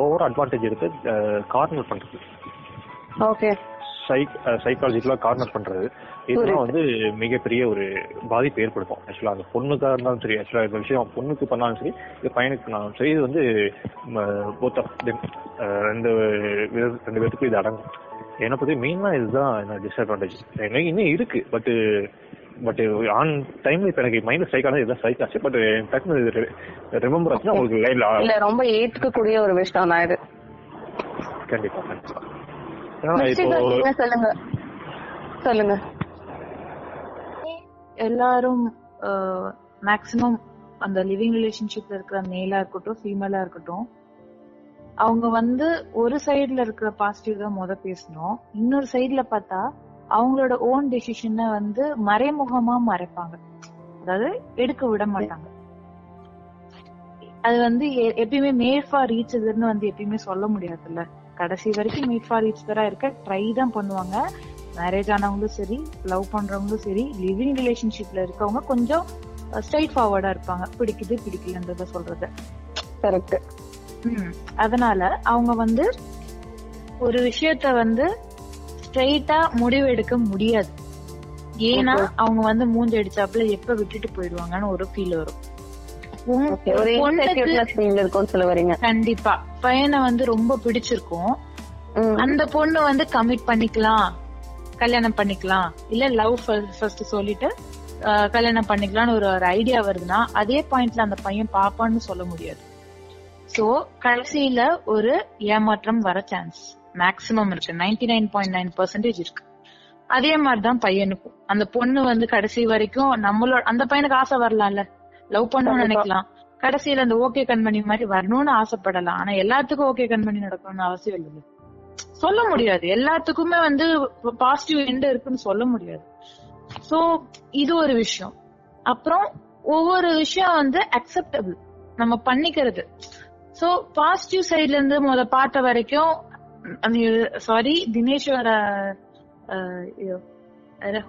ஓவர் அட்வான்டேஜ் எடுத்து கார்னர் பண்றது. ஓகே சைக் சைக்காலஜிக்கலா கார்னர் பண்றது. இதெல்லாம் வந்து மிகப்பெரிய ஒரு பாதிப்பு ஏற்படுத்தும். ஆக்சுவலா அந்த பொண்ணுக்கா இருந்தாலும் சரி ஆக்சுவலா இந்த விஷயம் பொண்ணுக்கு பண்ணாலும் சரி இது பையனுக்கு பண்ணாலும் சரி இது வந்து போத் ஆஃப் ரெண்டு ரெண்டு பேத்துக்கும் இது அடங்கும். என்னை பத்தி மெயினா இதுதான் என்ன டிஸ்அட்வான்டேஜ் எனக்கு இன்னும் இருக்கு பட் பட் ஆன் டைம்ல இப்ப எனக்கு மைண்ட் ஸ்ட்ரைக் ஆனது இதுதான் ஸ்ட்ரைக் ஆச்சு பட் டக்குனு ரிமெம்பர் ஆச்சுன்னா உங்களுக்கு லைன்ல ரொம்ப ஏத்துக்கக்கூடிய ஒரு விஷயம் தான் இது. கண்டிப்பா கண்டிப்பா ஏன்னா Next இப்போ நீங்க சொல்லுங்க? சொல்லுங்க. எல்லாரும் மேக்சிமம் அந்த லிவிங் ரிலேஷன்ஷிப்ல இருக்கிற மேலா இருக்கட்டும் ஃபீமேலா இருக்கட்டும் அவங்க வந்து ஒரு சைடுல இருக்கிற பாசிட்டிவ் தான் முத பேசணும். இன்னொரு சைடுல பார்த்தா அவங்களோட ஓன் டெசிஷனை வந்து மறைமுகமா மறைப்பாங்க. அதாவது எடுக்க விட மாட்டாங்க. அது வந்து எப்பயுமே மேட் ஃபார் ரீச் இதுன்னு வந்து எப்பயுமே சொல்ல முடியாதுல்ல. கடைசி வரைக்கும் மேட் ஃபார் தரா இருக்க ட்ரை தான் பண்ணுவாங்க. மேரேஜ் ஆனவங்களும் சரி லவ் பண்றவங்களும் சரி லிவிங் ரிலேஷன்ஷிப்ல இருக்கவங்க கொஞ்சம் ஸ்ட்ரைட் ஃபார்வர்டா இருப்பாங்க. பிடிக்குது பிடிக்கலன்றத சொல்றது. கரெக்ட். அதனால அவங்க வந்து ஒரு விஷயத்த வந்து ஸ்ட்ரைட்டா முடிவு எடுக்க முடியாது. ஏன்னா அவங்க வந்து மூஞ்சி அடிச்சாப்புல எப்ப விட்டுட்டு போயிடுவாங்கன்னு ஒரு ஃபீல் வரும். ஒரு பொண்ணுக்கு இன்செக்யூர்னஸ் ஃபீல் இருக்கும்னு சொல்ல வரீங்க. கண்டிப்பா. பையனை வந்து ரொம்ப பிடிச்சிருக்கும். அந்த பொண்ணு வந்து கமிட் பண்ணிக்கலாம். கல்யாணம் பண்ணிக்கலாம். இல்ல லவ் ஃபர்ஸ்ட் சொல்லிட்டு கல்யாணம் பண்ணிக்கலாம்னு ஒரு ஒரு ஐடியா வருதுன்னா அதே பாயிண்ட்ல அந்த பையன் பாப்பான்னு சொல்ல முடியாது. சோ கடைசியில ஒரு ஏமாற்றம் வர சான்ஸ் மேக்சிமம் இருக்கு. Ninety nine point nine percentage இருக்கு. அதே மாதிரிதான் பையனுக்கும். அந்த பொண்ணு வந்து கடைசி வரைக்கும் நம்மளோட அந்த பையனுக்கு ஆசை வரலாம்ல. லவ் பண்ணணும்னு நினைக்கலாம். கடைசியில அந்த ஓகே கண்மணி மாதிரி வரணும்னு ஆசைப்படலாம். ஆனா எல்லாத்துக்கும் ஓகே கண்மணி நடக்கணும்னு அவசியம் இல்லை. சொல்ல முடியாது. எல்லாத்துக்குமே வந்து பாசிட்டிவ் எண்ட் இருக்குன்னு சொல்ல முடியாது. சோ இது ஒரு விஷயம். அப்புறம் ஒவ்வொரு விஷயம் வந்து அக்செப்டபிள் நம்ம பண்ணிக்கிறது. சோ பாசிட்டிவ் சைட்ல இருந்து முத பார்த்த வரைக்கும் சாரி தினேஸ்வர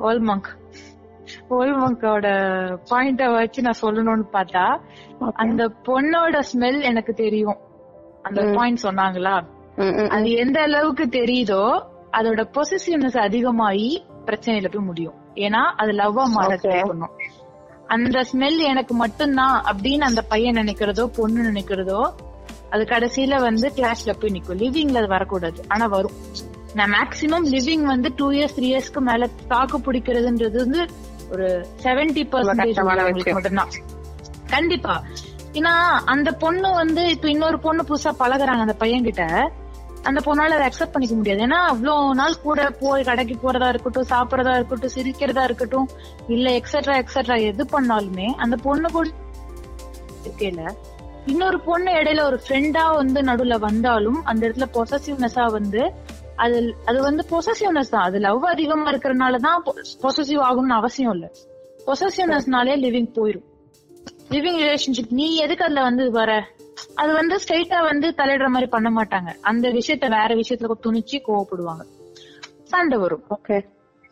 ஹோல்மங்க் ஹோல்மங்கோட பாயிண்ட வச்சு நான் சொல்லணும்னு பார்த்தா அந்த பொண்ணோட ஸ்மெல் எனக்கு தெரியும். அந்த பாயிண்ட் சொன்னாங்களா? அது எந்த அளவுக்கு தெரியுதோ அதோட பொசிசிவ்னஸ் அதிகமாயி பிரச்சனையில போய் முடியும். ஏன்னா அது லவ்வா மாற பண்ணும். அந்த ஸ்மெல் எனக்கு மட்டும்தான் அப்படின்னு அந்த பையன் நினைக்கிறதோ பொண்ணு நினைக்கிறதோ அது கடைசியில வந்து கிளாஸ்ல போய் நிக்கும். லிவிங்ல அது வரக்கூடாது. ஆனா வரும். நான் மேக்சிமம் லிவிங் வந்து டூ இயர்ஸ் த்ரீ இயர்ஸ்க்கு மேல தாக்கு பிடிக்கிறதுன்றது வந்து ஒரு செவன்டி பர்சன்டேஜ். மட்டும்தான். கண்டிப்பா. ஏன்னா அந்த பொண்ணு வந்து இப்ப இன்னொரு பொண்ணு புதுசா பழகுறாங்க அந்த பையன் கிட்ட அந்த பொண்ணால அதை அக்செப்ட் பண்ணிக்க முடியாது. ஏன்னா அவ்வளவு நாள் கூட போய் கடைக்கு போறதா இருக்கட்டும் சாப்பிடறதா இருக்கட்டும் சிரிக்கிறதா இருக்கட்டும் இல்ல எக்ஸெட்ரா எக்ஸெட்ரா எது பண்ணாலுமே அந்த பொண்ணு கூட இருக்கையில இன்னொரு பொண்ணு இடையில ஒரு ஃப்ரெண்டா வந்து நடுவுல வந்தாலும் அந்த இடத்துல பொசசிவ்னஸா வந்து அது அது வந்து பொசசிவ்னஸ் தான். அது லவ் அதிகமா இருக்கறனாலதான் பொசசிவ் ஆகும்னு அவசியம் இல்ல. பொசசிவ்னஸ்னாலே லிவிங் போயிரும். லிவிங் ரிலேஷன்ஷிப் நீ எதுக்கு அதுல வந்து வர? அது வந்து ஸ்ட்ரைட்டா வந்து தலையிடுற மாதிரி பண்ண மாட்டாங்க. அந்த விஷயத்த வேற விஷயத்துல துணிச்சு கோவப்படுவாங்க. சண்டை வரும். ஓகே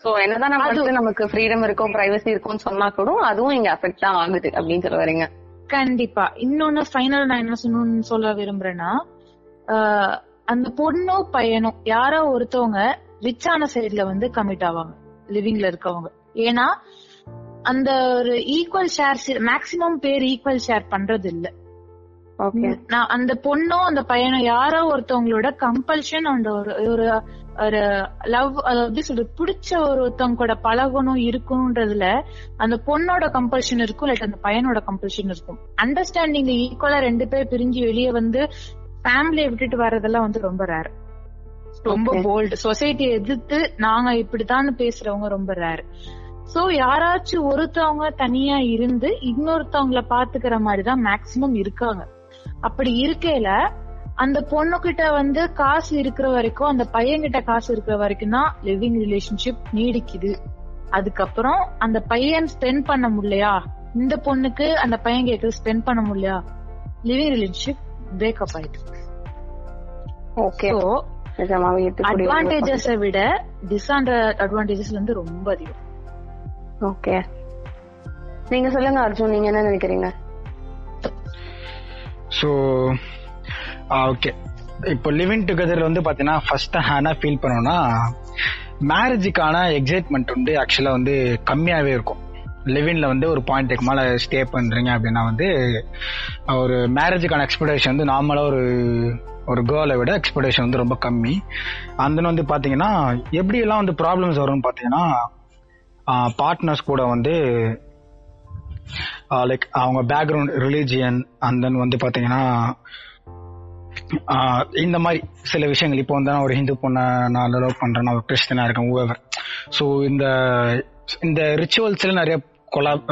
சோ என்னதான் நம்ம வந்து நமக்கு ஃப்ரீடம் இருக்கும் பிரைவசி இருக்கும்னு சொன்னா கூட அதுவும் இங்க அஃபெக்ட் தான் ஆகுது அப்படின்னு சொல்ல வரீங்க. கண்டிப்பா. இன்னொன்னு ஃபைனல் நான் என்ன சொல்லணும்னு சொல்ல விரும்புறேன்னா அந்த பொண்ணோ பையனோ யாரோ ஒருத்தவங்க ரிச்சான சைடுல வந்து கமிட் ஆவாங்க. லிவிங்ல இருக்கவங்க. ஏன்னா அந்த ஒரு ஈக்குவல் ஷேர் மேக்சிமம் பேர் ஈக்குவல் ஷேர் பண்றது இல்ல நான் அந்த பொண்ணோ அந்த பையனோ யாரோ ஒருத்தவங்களோட கம்பல்ஷன் அந்த ஒரு ஒரு ஒரு லவ் அதாவது சொல்றது பிடிச்ச ஒரு ஒருத்தவங்க கூட பழகணும் இருக்கணும்ன்றதுல அந்த பொண்ணோட கம்பல்ஷன் இருக்கும் இல்லாட்டி அந்த பையனோட கம்பல்ஷன் இருக்கும். அண்டர்ஸ்டாண்டிங் ஈக்குவலா ரெண்டு பேர் பிரிஞ்சு வெளியே வந்து ஃபேமிலியை விட்டுட்டு வர்றதெல்லாம் வந்து ரொம்ப ரேர் ரொம்ப. போல்டு சொசைட்டியை எதிர்த்து நாங்க இப்படித்தான் பேசுறவங்க ரொம்ப ரேர் சோ யாராச்சும் ஒருத்தவங்க தனியா இருந்து இன்னொருத்தவங்கள பாத்துக்கிற மாதிரிதான் மேக்சிமம் இருக்காங்க. அப்படி இருக்கையில அந்த பொண்ணு கிட்ட வந்து காசு இருக்கிற வரைக்கும் அந்த பையன் கிட்ட காசு இருக்கிற வரைக்கும் தான் லிவிங் ரிலேஷன்ஷிப் நீடிக்குது. அதுக்கப்புறம் அந்த பையன் ஸ்பெண்ட் பண்ண முடியலையா? இந்த பொண்ணுக்கு அந்த பையன் கேக்குறது ஸ்பெண்ட் பண்ண முடியலையா? லிவிங் ரிலேஷன்ஷிப் பிரேக்கப் ஆயிட்டு. ஓகே சோ அட்வான்டேஜஸ விட டிஸ்அண்ட் அட்வான்டேஜஸ் வந்து ரொம்ப அதிகம். ஓகே நீங்க சொல்லுங்க அர்ஜுன் நீங்க என்ன நினைக்கிறீங்க? ஸோ ஓகே இப்போ லிவிங் டுகெதர் வந்து பார்த்தீங்கன்னா ஃபர்ஸ்ட் என்ன ஃபீல் பண்ணோம்னா மேரேஜுக்கான எக்ஸைட்மெண்ட் வந்து ஆக்சுவலாக வந்து கம்மியாகவே இருக்கும். லிவின்ல வந்து ஒரு பாயிண்ட்டுக்கு மேலே ஸ்டே பண்ணுறீங்க அப்படின்னா வந்து ஒரு மேரேஜுக்கான எக்ஸ்பெக்டேஷன் வந்து நார்மலாக ஒரு ஒரு கேர்ளை விட எக்ஸ்பெக்டேஷன் வந்து ரொம்ப கம்மி. அந்த வந்து பார்த்தீங்கன்னா எப்படியெல்லாம் வந்து ப்ராப்ளம்ஸ் வரும்னு பார்த்தீங்கன்னா பார்ட்னர்ஸ் கூட வந்து லைக் அவங்க பேக்ரவுண்ட் ரிலீஜியன் அண்ட் தென் வந்து பார்த்தீங்கன்னா இந்த மாதிரி சில விஷயங்கள். இப்போ வந்து நான் ஒரு ஹிந்து பொண்ணை நான் லவ் பண்ணுறேன் நான் ஒரு கிறிஸ்டியனா இருக்கேன் ஊவர் ஸோ இந்த இந்த ரிச்சுவல்ஸ்ல நிறைய கொலாப்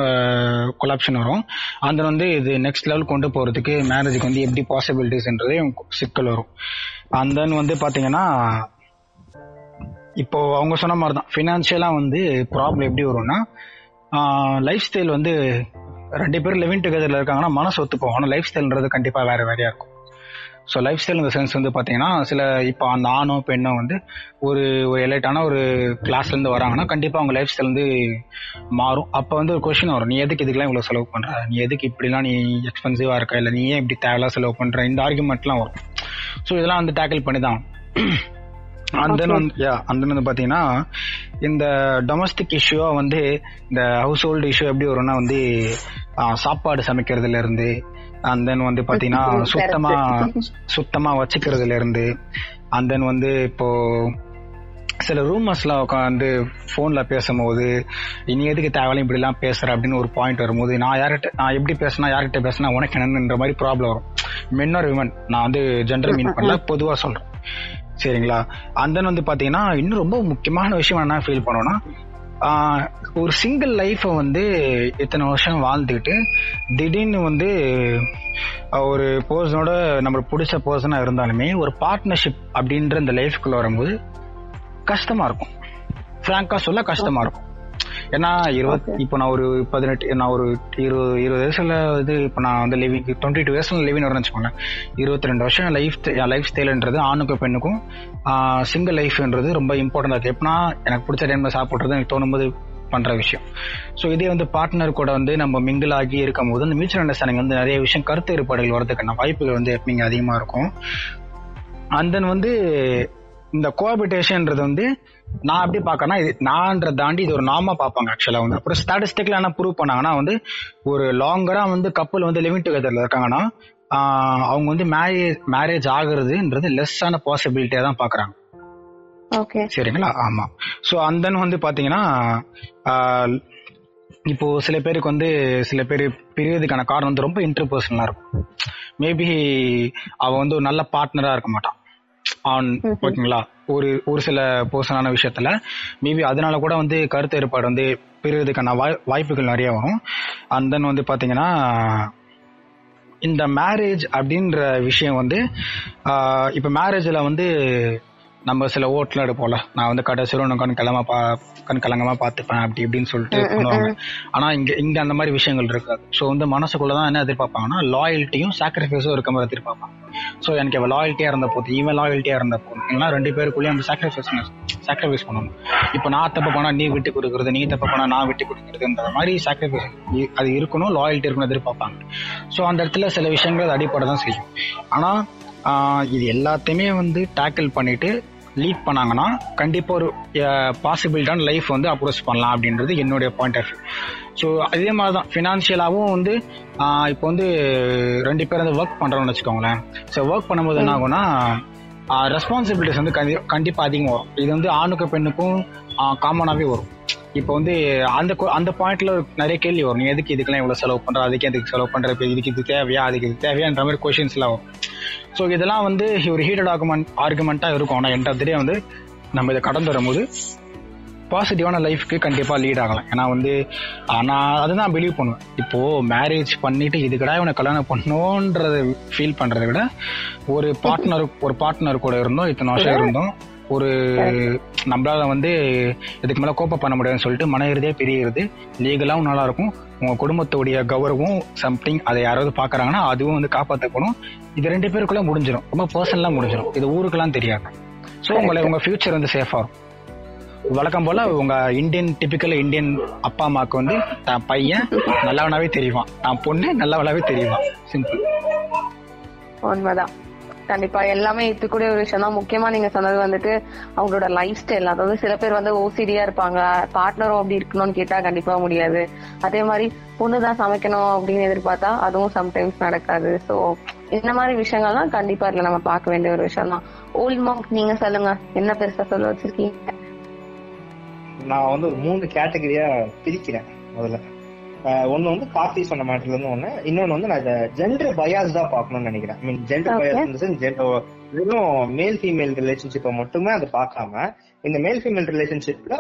கொலாப்ஷன் uh, வரும். அந்த வந்து இது நெக்ஸ்ட் லெவல் கொண்டு போகிறதுக்கு மேரேஜுக்கு வந்து எப்படி பாசிபிலிட்டிஸ்ன்றதே சிக்கல் வரும். அண்ட் தென் வந்து பார்த்தீங்கன்னா இப்போ அவங்க சொன்ன மாதிரி தான் ஃபினான்ஷியலாக வந்து ப்ராப்ளம் எப்படி வரும்னா லைஃப் ஸ்டைல் வந்து ரெண்டு பேரும் லிவிங் டுகெதரில் இருக்காங்கன்னா மனசு ஒத்துப்போம். ஆனால் லைஃப் ஸ்டைல்ன்றது கண்டிப்பாக வேறு வேறையாக இருக்கும். ஸோ லைஃப் ஸ்டைல் இந்த சென்ஸ் வந்து பார்த்தீங்கன்னா சில இப்போ அந்த ஆணோ பெண்ணோ வந்து ஒரு ஒரு எலைட்டான ஒரு கிளாஸ்லேருந்து வராங்கன்னா கண்டிப்பாக அவங்க லைஃப் ஸ்டைல் வந்து மாறும். அப்போ வந்து ஒரு கொஷின் வரும். நீ எதுக்கு இதுக்கெல்லாம் இவ்வளோ செலவு பண்ணுற நீ எதுக்கு இப்படிலாம் நீ எக்ஸ்பென்சிவாக இருக்க? இல்லை நீ ஏன் இப்படி தேவையில்லாம் செலவு பண்ணுற இந்த ஆர்குமெண்ட்லாம் வரும். ஸோ இதெல்லாம் வந்து டேக்கிள் பண்ணி தான் அண்ட் தென் வந்து யா அண்ட் தென் வந்து பார்த்தீங்கன்னா இந்த டொமஸ்டிக் இஷ்யூவாக வந்து இந்த ஹவுஸ் ஹோல்டு இஷ்யூ எப்படி வரும்னா வந்து சாப்பாடு சமைக்கிறதுல இருந்து அண்ட் தென் வந்து பாத்தீங்கன்னா சுத்தமா சுத்தமா வச்சுக்கிறதுல இருந்து அண்ட் தென் வந்து இப்போ சில ரூமர்ஸ்லாம் உட்காந்து ஃபோன்ல பேசும்போது இனி எதுக்கு தேவையில்ல இப்படி எல்லாம் பேசுற? அப்படின்னு ஒரு பாயிண்ட் வரும்போது நான் யார்கிட்ட நான் எப்படி பேசினா யார்கிட்ட பேசினா உனக்கு என்னன்ற மாதிரி ப்ராப்ளம் வரும். மென் ஆர் விமன் நான் வந்து ஜென்டர் மீன் பண்ணல பொதுவா சொல்றேன். சரிங்களா? அந்த வந்து பாத்தீங்கன்னா இன்னும் ரொம்ப முக்கியமான விஷயம் என்ன ஃபீல் பண்ணோம்னா ஆஹ் ஒரு சிங்கிள் லைஃப்பை வந்து இத்தனை வருஷம் வாழ்ந்துக்கிட்டு திடீர்னு வந்து ஒரு பர்சனோட நம்மளுக்கு பிடிச்ச பர்சனா இருந்தாலுமே ஒரு பார்ட்னர்ஷிப் அப்படின்ற இந்த லைஃப்குள்ள வரும்போது கஷ்டமா இருக்கும். ஃப்ராங்கா சொல்ல கஷ்டமா இருக்கும். ஏன்னா இருபத்தி இப்போ நான் ஒரு பதினெட்டு நான் ஒரு இருபது இருபது வயசுல இது இப்போ நான் வந்து லிவிங் டுவெண்ட்டி டூ இயர்ஸ்ல லிவிங் வரேன்னு வச்சுக்கோங்க இருபத்தி ரெண்டு வருஷம் லைஃப் லைஃப் ஸ்டைல்ன்றது ஆணுக்கும் பெண்ணுக்கும் சிங்கிள் லைஃப்ன்றது ரொம்ப இம்பார்ட்டன்ட் இருக்கு. எப்படின்னா எனக்கு பிடிச்ச டைம்ல சாப்பிட்றது எனக்கு தோணும்போது பண்ற விஷயம். ஸோ இதே வந்து பார்ட்னர் கூட வந்து நம்ம மிங்கிள் ஆகி இருக்கும் போது அந்த மியூச்சுவல் அண்டர்ஸ்டாண்டிங் வந்து நிறைய விஷயம் கருத்து வேறுபாடுகள் வரதுக்கான வாய்ப்புகள் வந்து எப்படிங்க அதிகமா இருக்கும். அண்ட் தென் வந்து இந்த கோஆபிட்டேஷன்ன்றது வந்து நான் எப்படி பார்க்கறேன்னா இது நான்ற தாண்டி இது ஒரு நாமா பார்ப்பாங்க ஆக்சுவலா வந்து. அப்புறம் ஸ்டாட்டிஸ்டிக்ல என்ன ப்ரூவ் பண்ணாங்கன்னா வந்து ஒரு லாங்கரா வந்து கப்பல் வந்து லிவிங் டுகெதர்ல இருக்காங்கன்னா அவங்க வந்து மேரேஜ் மேரேஜ் ஆகுறதுன்றது லெஸ்ஸான பாசிபிலிட்டியா தான் பாக்குறாங்க ஓகே சரிங்களா? ஆமா. ஸோ அந்தன் வந்து பாத்தீங்கன்னா இப்போ சில பேருக்கு வந்து சில பேர் பிரியறதுக்கான காரணம் வந்து ரொம்ப இன்டர்பர்சனலா இருக்கும். மேபி அவ வந்து ஒரு நல்ல பார்ட்னரா இருக்க மாட்டான் ஆன் ஓகேங்களா? ஒரு ஒரு சில பர்சனான விஷயத்துல. மேபி அதனால கூட வந்து கருத்து ஏற்பாடு வந்து பிரியறதுக்கான வாய்- வாய்ப்புகள் நிறைய வரும். அண்ட் தென் வந்து பாத்தீங்கன்னா இந்த மேரேஜ் அப்படின்ற விஷயம் வந்து இப்ப மேரேஜ்ல வந்து நம்ம சில ஓட்டுல எடுப்போம்ல. நான் வந்து கடைசியில் ஒன்று கண் கலமா பா கண் கலங்கமா பார்த்துப்பேன் அப்படி இப்படின்னு சொல்லிட்டு பண்ணுவாங்க. ஆனா இங்க இங்க அந்த மாதிரி விஷயங்கள் இருக்காது. ஸோ வந்து மனசுக்குள்ளதான் என்ன எதிர்பார்ப்பாங்கன்னா லாயல்ட்டியும் சாக்ரிஃபைஸும் இருக்க மாதிரி எதிர்பார்ப்பாங்க. ஸோ எனக்கு இவன் லாயல்ட்டியா இருந்த போது இவன் லாயல்ட்டியா இருந்த போது இல்லைன்னா ரெண்டு பேருக்குள்ளேயும் அந்த சாக்ரிஃபைஸ் சாக்ரிஃபைஸ் பண்ணணும். இப்போ நான் தப்பு பண்ணா நீ விட்டு கொடுக்கறது நீ தப்பு பண்ணா நான் விட்டு கொடுக்கறதுன்ற மாதிரி சாக்ரிஃபைஸ் அது இருக்கணும் லாயல்ட்டி இருக்கணும் எதிர்பார்ப்பாங்க. ஸோ அந்த இடத்துல சில விஷயங்கள் அடிப்படை தான் செய்யும். ஆனா ஆஹ் இது எல்லாத்தையுமே வந்து டேக்கிள் பண்ணிட்டு லீட் பண்ணாங்கன்னா கண்டிப்பாக ஒரு பாசிபிலிட்டான லைஃப் வந்து அப்ரோச் பண்ணலாம் அப்படின்றது என்னுடைய பாயிண்ட் ஆஃப் வியூ ஸோ அதே மாதிரி தான் ஃபினான்ஷியலாகவும் வந்து இப்போ வந்து ரெண்டு பேர் வந்து ஒர்க் பண்ணுறோம்னு வச்சுக்கோங்களேன். ஸோ ஒர்க் பண்ணும்போது என்ன ஆகும்னா ரெஸ்பான்சிபிலிட்டிஸ் வந்து கண்டி- கண்டிப்பாக அதிகம் வரும். இது வந்து ஆணுக்கும் பெண்ணுக்கும் காமனாகவே வரும். இப்போ வந்து அந்த அந்த பாயிண்ட்ல நிறைய கேள்வி வரும். நீ எதுக்கு இதுக்கெல்லாம் இவ்வளோ செலவு பண்ணுற அதுக்கு எதுக்கு செலவு பண்ணுற இப்போ இதுக்கு இது தேவையா? அதுக்கு இது தேவையான்ற மாதிரி கொஷின்ஸ்லாம் வரும். ஸோ இதெல்லாம் வந்து ஒரு ஹீட்டட் ஆர்குமெண்ட் ஆர்குமெண்டா இருக்கும். ஆனா என்ட தெரியும் வந்து நம்ம இதை கடந்து வரும்போது பாசிட்டிவான லைஃப்க்கு கண்டிப்பா லீட் ஆகலாம். ஏன்னா வந்து நான் அதுதான் பிலீவ் பண்ணுவேன். இப்போ மேரேஜ் பண்ணிட்டு இதுக்கடா இவனை கல்யாணம் பண்ணோன்றத ஃபீல் பண்றதை விட ஒரு பார்ட்னர் ஒரு பார்ட்னர் கூட இருந்தோம் இத்தனை வருஷம் இருந்தோம். ஒரு நம்மளால வந்து இதுக்கு மேல கோப்ப பண்ண முடியாதுன்னு சொல்லிட்டு மன இறுதியா பிரிகிறது லீகலாவும் நல்லா இருக்கும் உங்க குடும்பத்துடைய கௌரவம் சம்திங் அதை யாராவது பாக்குறாங்கன்னா அதுவும் வந்து காப்பாற்றப்படும் இது ரெண்டு பேருக்குள்ள முடிஞ்சிடும் ரொம்ப பர்சனலா முடிஞ்சிடும் இது ஊருக்கெல்லாம் தெரியாது. ஸோ உங்களை உங்க ஃபியூச்சர் வந்து சேஃபா இருக்கும். வழக்கம் போல உங்க இந்தியன் டிபிக்கல் இந்தியன் அப்பா அம்மாவுக்கு வந்து தான் பையன் நல்லவனாவே தெரியுவான் தான் பொண்ணு நல்லவனாவே தெரியுவான் சிம்பிள் உண்மைதான். கண்டிப்பா எல்லாமே இருக்கக்கூடிய ஒரு விஷயம் தான் முக்கியமா நீங்க சொன்னது வந்துட்டு அவங்களோட லைஃப் ஸ்டைல் அதாவது சில பேர் வந்து ஓசிடியா இருப்பாங்க. பார்ட்னரும் அப்படி இருக்கணும்னு கேட்டா கண்டிப்பா முடியாது. அதே மாதிரி பொண்ணு தான் சமைக்கணும் அப்படின்னு எதிர்பார்த்தா அதுவும் சம்டைம்ஸ் நடக்காது. சோ இந்த மாதிரி விஷயங்கள்லாம் கண்டிப்பா இதுல நம்ம பார்க்க வேண்டிய ஒரு விஷயம் தான் ஓல்ட் மார்க் நீங்க சொல்லுங்க. என்ன பெருசா சொல்ல வச்சிருக்கீங்க? நான் வந்து ஒரு மூணு கேட்டகரியா பிரிக்கிறேன் முதல்ல. ஒண்ணு வந்து காஃபி சொன்ன மேட்டர்ல இருந்து ஒண்ணு. இன்னொன்னு வந்து நான் ஜெண்டர் பயாஸ் தான் பார்க்கணும்னு நினைக்கிறேன். மீன் ஜெண்டர். பயாஸ் வெறும் மேல் ஃபீமேல் ரிலேஷன்ஷிப்பை மட்டுமே அதை பார்க்காம இந்த மேல் ஃபீமேல் ரிலேஷன்ஷிப்ல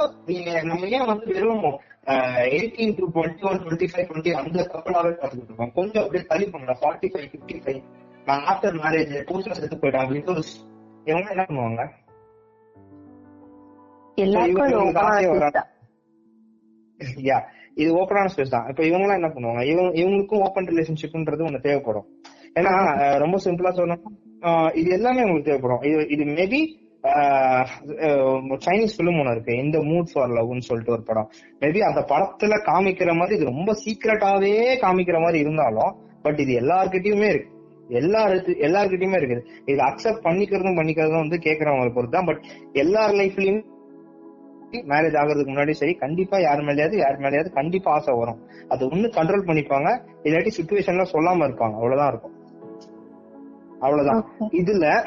நம்ம ஏன் வந்து வெறும் eighteen to twenty one twenty five twenty அந்த கப்பலாவே பார்த்துக்கிட்டு இருக்கோம். கொஞ்சம் அப்படியே தள்ளி பண்ணலாம் forty five fifty five after marriage புதுசா செத்து போயிட்டாங்க விண்டோஸ் இவங்க என்ன பண்ணுவாங்க? இது. யா இது ஓப்பனான ஸ்பேஸ் தான். இப்ப இவங்க எல்லாம் என்ன பண்ணுவாங்க? இவங்க இவங்களுக்கும் ஓப்பன் ரிலேஷன்ஷிப்ன்றது ஒண்ணு தேவைப்படும். ஏன்னா ரொம்ப சிம்பிளா சொன்னா இது எல்லாமே உங்களுக்கு தேவைப்படும். இது இது மேபி சைனீஸ் பிலிம் ஒன்று இருக்கு. இந்த மூட் ஃபார் லவ்னு சொல்லிட்டு ஒரு படம். மேபி அந்த படத்துல காமிக்கிற மாதிரி இது ரொம்ப சீக்கிரட்டாவே காமிக்கிற மாதிரி இருந்தாலும் பட் இது எல்லார்கிட்டயுமே இருக்கு. எல்லாருக்கு எல்லார்கிட்டயுமே இருக்குது. இது அக்செப்ட் பண்ணிக்கிறதும் பண்ணிக்கிறதும் வந்து கேக்குறவங்களை பொறுத்து தான் பட் எல்லார் லைஃப்லயும் மேரேஜ் ஆகுறதுக்கு முன்னாடி சரி கண்டிப்பா யார் மேலயாவது யார் மேலயாவது கண்டிப்பா ஆசை வரும். அது ஒண்ணு கண்ட்ரோல் பண்ணிப்பாங்க இல்லாட்டி சுச்சுவேஷன்ல சொல்லாம இருப்பாங்க. அவ்வளவுதான் இருக்கும். அவ்வளவுதான். இதுல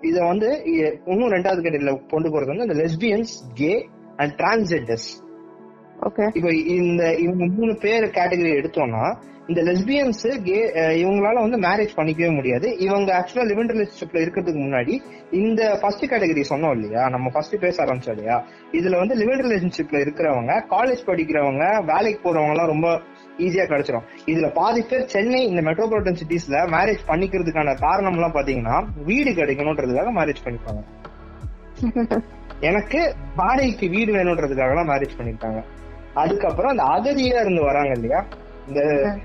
இத வந்து இன்னும் ரெண்டாவது கேட்டகரியில கொண்டு போறது வந்து இந்த லெஸ்பியன்ஸ் கே அண்ட் டிரான்ஸ்ஜெண்டர்ஸ் இப்ப இந்த இவங்க மூணு பேர் கேட்டகரி எடுத்தோம்னா இந்த லெஸ்பியன்ஸ் கே இவங்களால வந்து மேரேஜ் பண்ணிக்கவே முடியாது. இவங்க ஆக்சுவலா லிவன் ரிலேஷன்ஷிப்ல இருக்கிறதுக்கு முன்னாடி இந்த ஃபர்ஸ்ட் கேட்டகரி சொன்னோம் இல்லையா? நம்ம ஃபர்ஸ்ட் பேச ஆரம்பிச்சோம் இல்லையா? இதுல வந்து லிவன் ரிலேஷன்ஷிப்ல இருக்கிறவங்க காலேஜ் படிக்கிறவங்க வேலைக்கு போறவங்க எல்லாம் ரொம்ப ஈஸியா கிடைச்சிரும். இதுல பாதி பேர் சென்னை இந்த மெட்ரோபாலிட்டன் சிட்டிஸ்ல மேரேஜ் பண்ணிக்கிறதுக்கான காரணம் எல்லாம் பாத்தீங்கன்னா வீடு கிடைக்கணும்ன்றதுக்காக மேரேஜ் பண்ணிப்பாங்க. எனக்கு வாடகைக்கு வீடு வேணும்ன்றதுக்காக எல்லாம் மேரேஜ் பண்ணிருக்காங்க. அதுக்கப்புறம் அந்த அகதியா இருந்து வராங்க இல்லையா? இந்த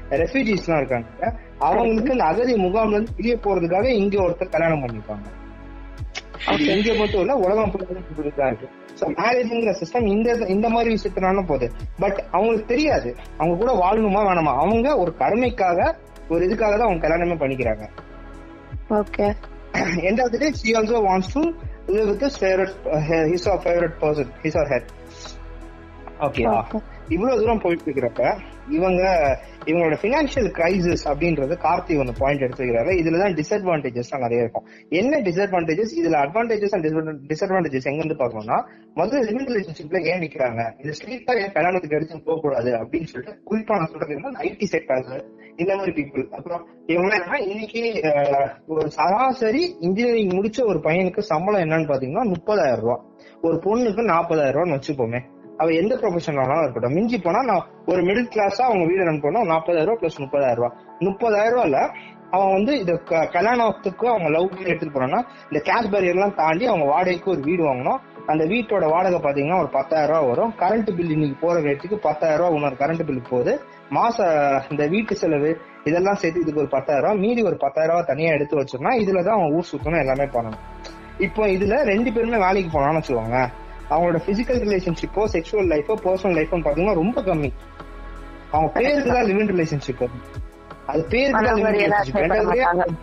ரெஃப்யூஜிஸ் எல்லாம் இருக்காங்க அவங்களுக்கு இந்த அகதி முகாம்ல இருந்து வெளியே போறதுக்காக இங்க ஒருத்தர் கல்யாணம் பண்ணிப்பாங்க. இங்க மட்டும் இல்ல உலகம் தான் இருக்கு. சோ மேரேஜ்ங்கிற சிஸ்டம் இந்த இந்த மாதிரி விஷயத்தினாலும் போகுது. பட் அவங்களுக்கு தெரியாது. அவங்க கூட வாழணுமா வேணாமா? அவங்க ஒரு கடமைக்காக ஒரு இதுக்காக தான் அவங்க கல்யாணமே பண்ணிக்கிறாங்க. Okay day, she also wants to live with his favorite, uh, his or favorite person, his or her. ஓகேவா இவ்வளவு தூரம் போயிட்டு இருக்கிறப்ப இவங்க இவங்களோட பினான்சியல் கிரைசிஸ் அப்படின்றது கார்த்தி ஒன்று பாயிண்ட் எடுத்துக்கிறாரு. இதுலதான் டிஸ்அட்வான்டேஜஸ் நிறைய இருக்கும். என்ன டிஸ்அட்வான்டேஜஸ் இதுல அட்வான்டேஜஸ் அண்ட் டிஸ்அட்வான்டேஜஸ் எங்க இருந்து பார்க்கணும்னா முதல்ல லிவிங் ரிலேஷன்ஷிப்ல ஏன் நிக்கிறாங்க? இது ஸ்ட்ரீட்டா ஏன் கல்யாணத்துக்கு எடுத்து போக கூடாது அப்படின்னு சொல்லிட்டு குறிப்பா நான் சொல்றது ஐடி செக்டர்ஸ் இந்த மாதிரி பீப்புள் அப்புறம் இவங்க என்னன்னா இன்னைக்கு ஒரு சராசரி இன்ஜினியரிங் முடிச்ச ஒரு பையனுக்கு சம்பளம் என்னன்னு பாத்தீங்கன்னா முப்பதாயிரம் ரூபாய். ஒரு பொண்ணுக்கு நாற்பதாயிரம் ரூபான்னு வச்சுப்போமே அவ எந்த ப்ரொஃபஷன் வேணாலும் இருக்கட்டும். மிஞ்சி போனா நான் ஒரு மிடில் கிளாஸா அவங்க வீடு ரன் பண்ணா நாற்பதாயிரம் ரூபா பிளஸ் முப்பதாயிரம் ரூபா முப்பதாயிரம் ரூபாய்ல அவன் வந்து இந்த க- கல்யாணத்துக்கு அவங்க லவ் பண்ணி எடுத்துட்டு போனோம்னா இந்த கேஷ் பேரியர் எல்லாம் தாண்டி அவங்க வாடகைக்கு ஒரு வீடு வாங்கணும். அந்த வீட்டோட வாடகை பாத்தீங்கன்னா ஒரு பத்தாயிரம் ரூபா வரும். கரண்ட் பில் இன்னைக்கு போற ரேட்டுக்கு பத்தாயிரம் ரூபா இன்னொரு கரண்ட் பில் போகுது. மாச இந்த வீட்டு செலவு இதெல்லாம் சேர்த்து இதுக்கு ஒரு பத்தாயிரம் ரூபா மீதி ஒரு பத்தாயிரம் ரூபா தனியா எடுத்து வச்சோம்னா இதுலதான் அவன் ஊர் சுத்தணும் எல்லாமே பண்ணணும். இப்போ இதுல ரெண்டு பேருமே வேலைக்கு போனான்னு வச்சுக்கோங்க அவங்களோட பிசிக்கல் ரிலேஷன்ஷிப்போ செக்ஷுவல் லைஃபோ பர்சனல் லைஃபோ பாத்தீங்கன்னா ரொம்ப கம்மி. அவங்க பேருக்கு தான் லிவிங் ரிலேஷன்ஷிப் அது பேருக்கு தான் ரிலேஷன்ஷிப்.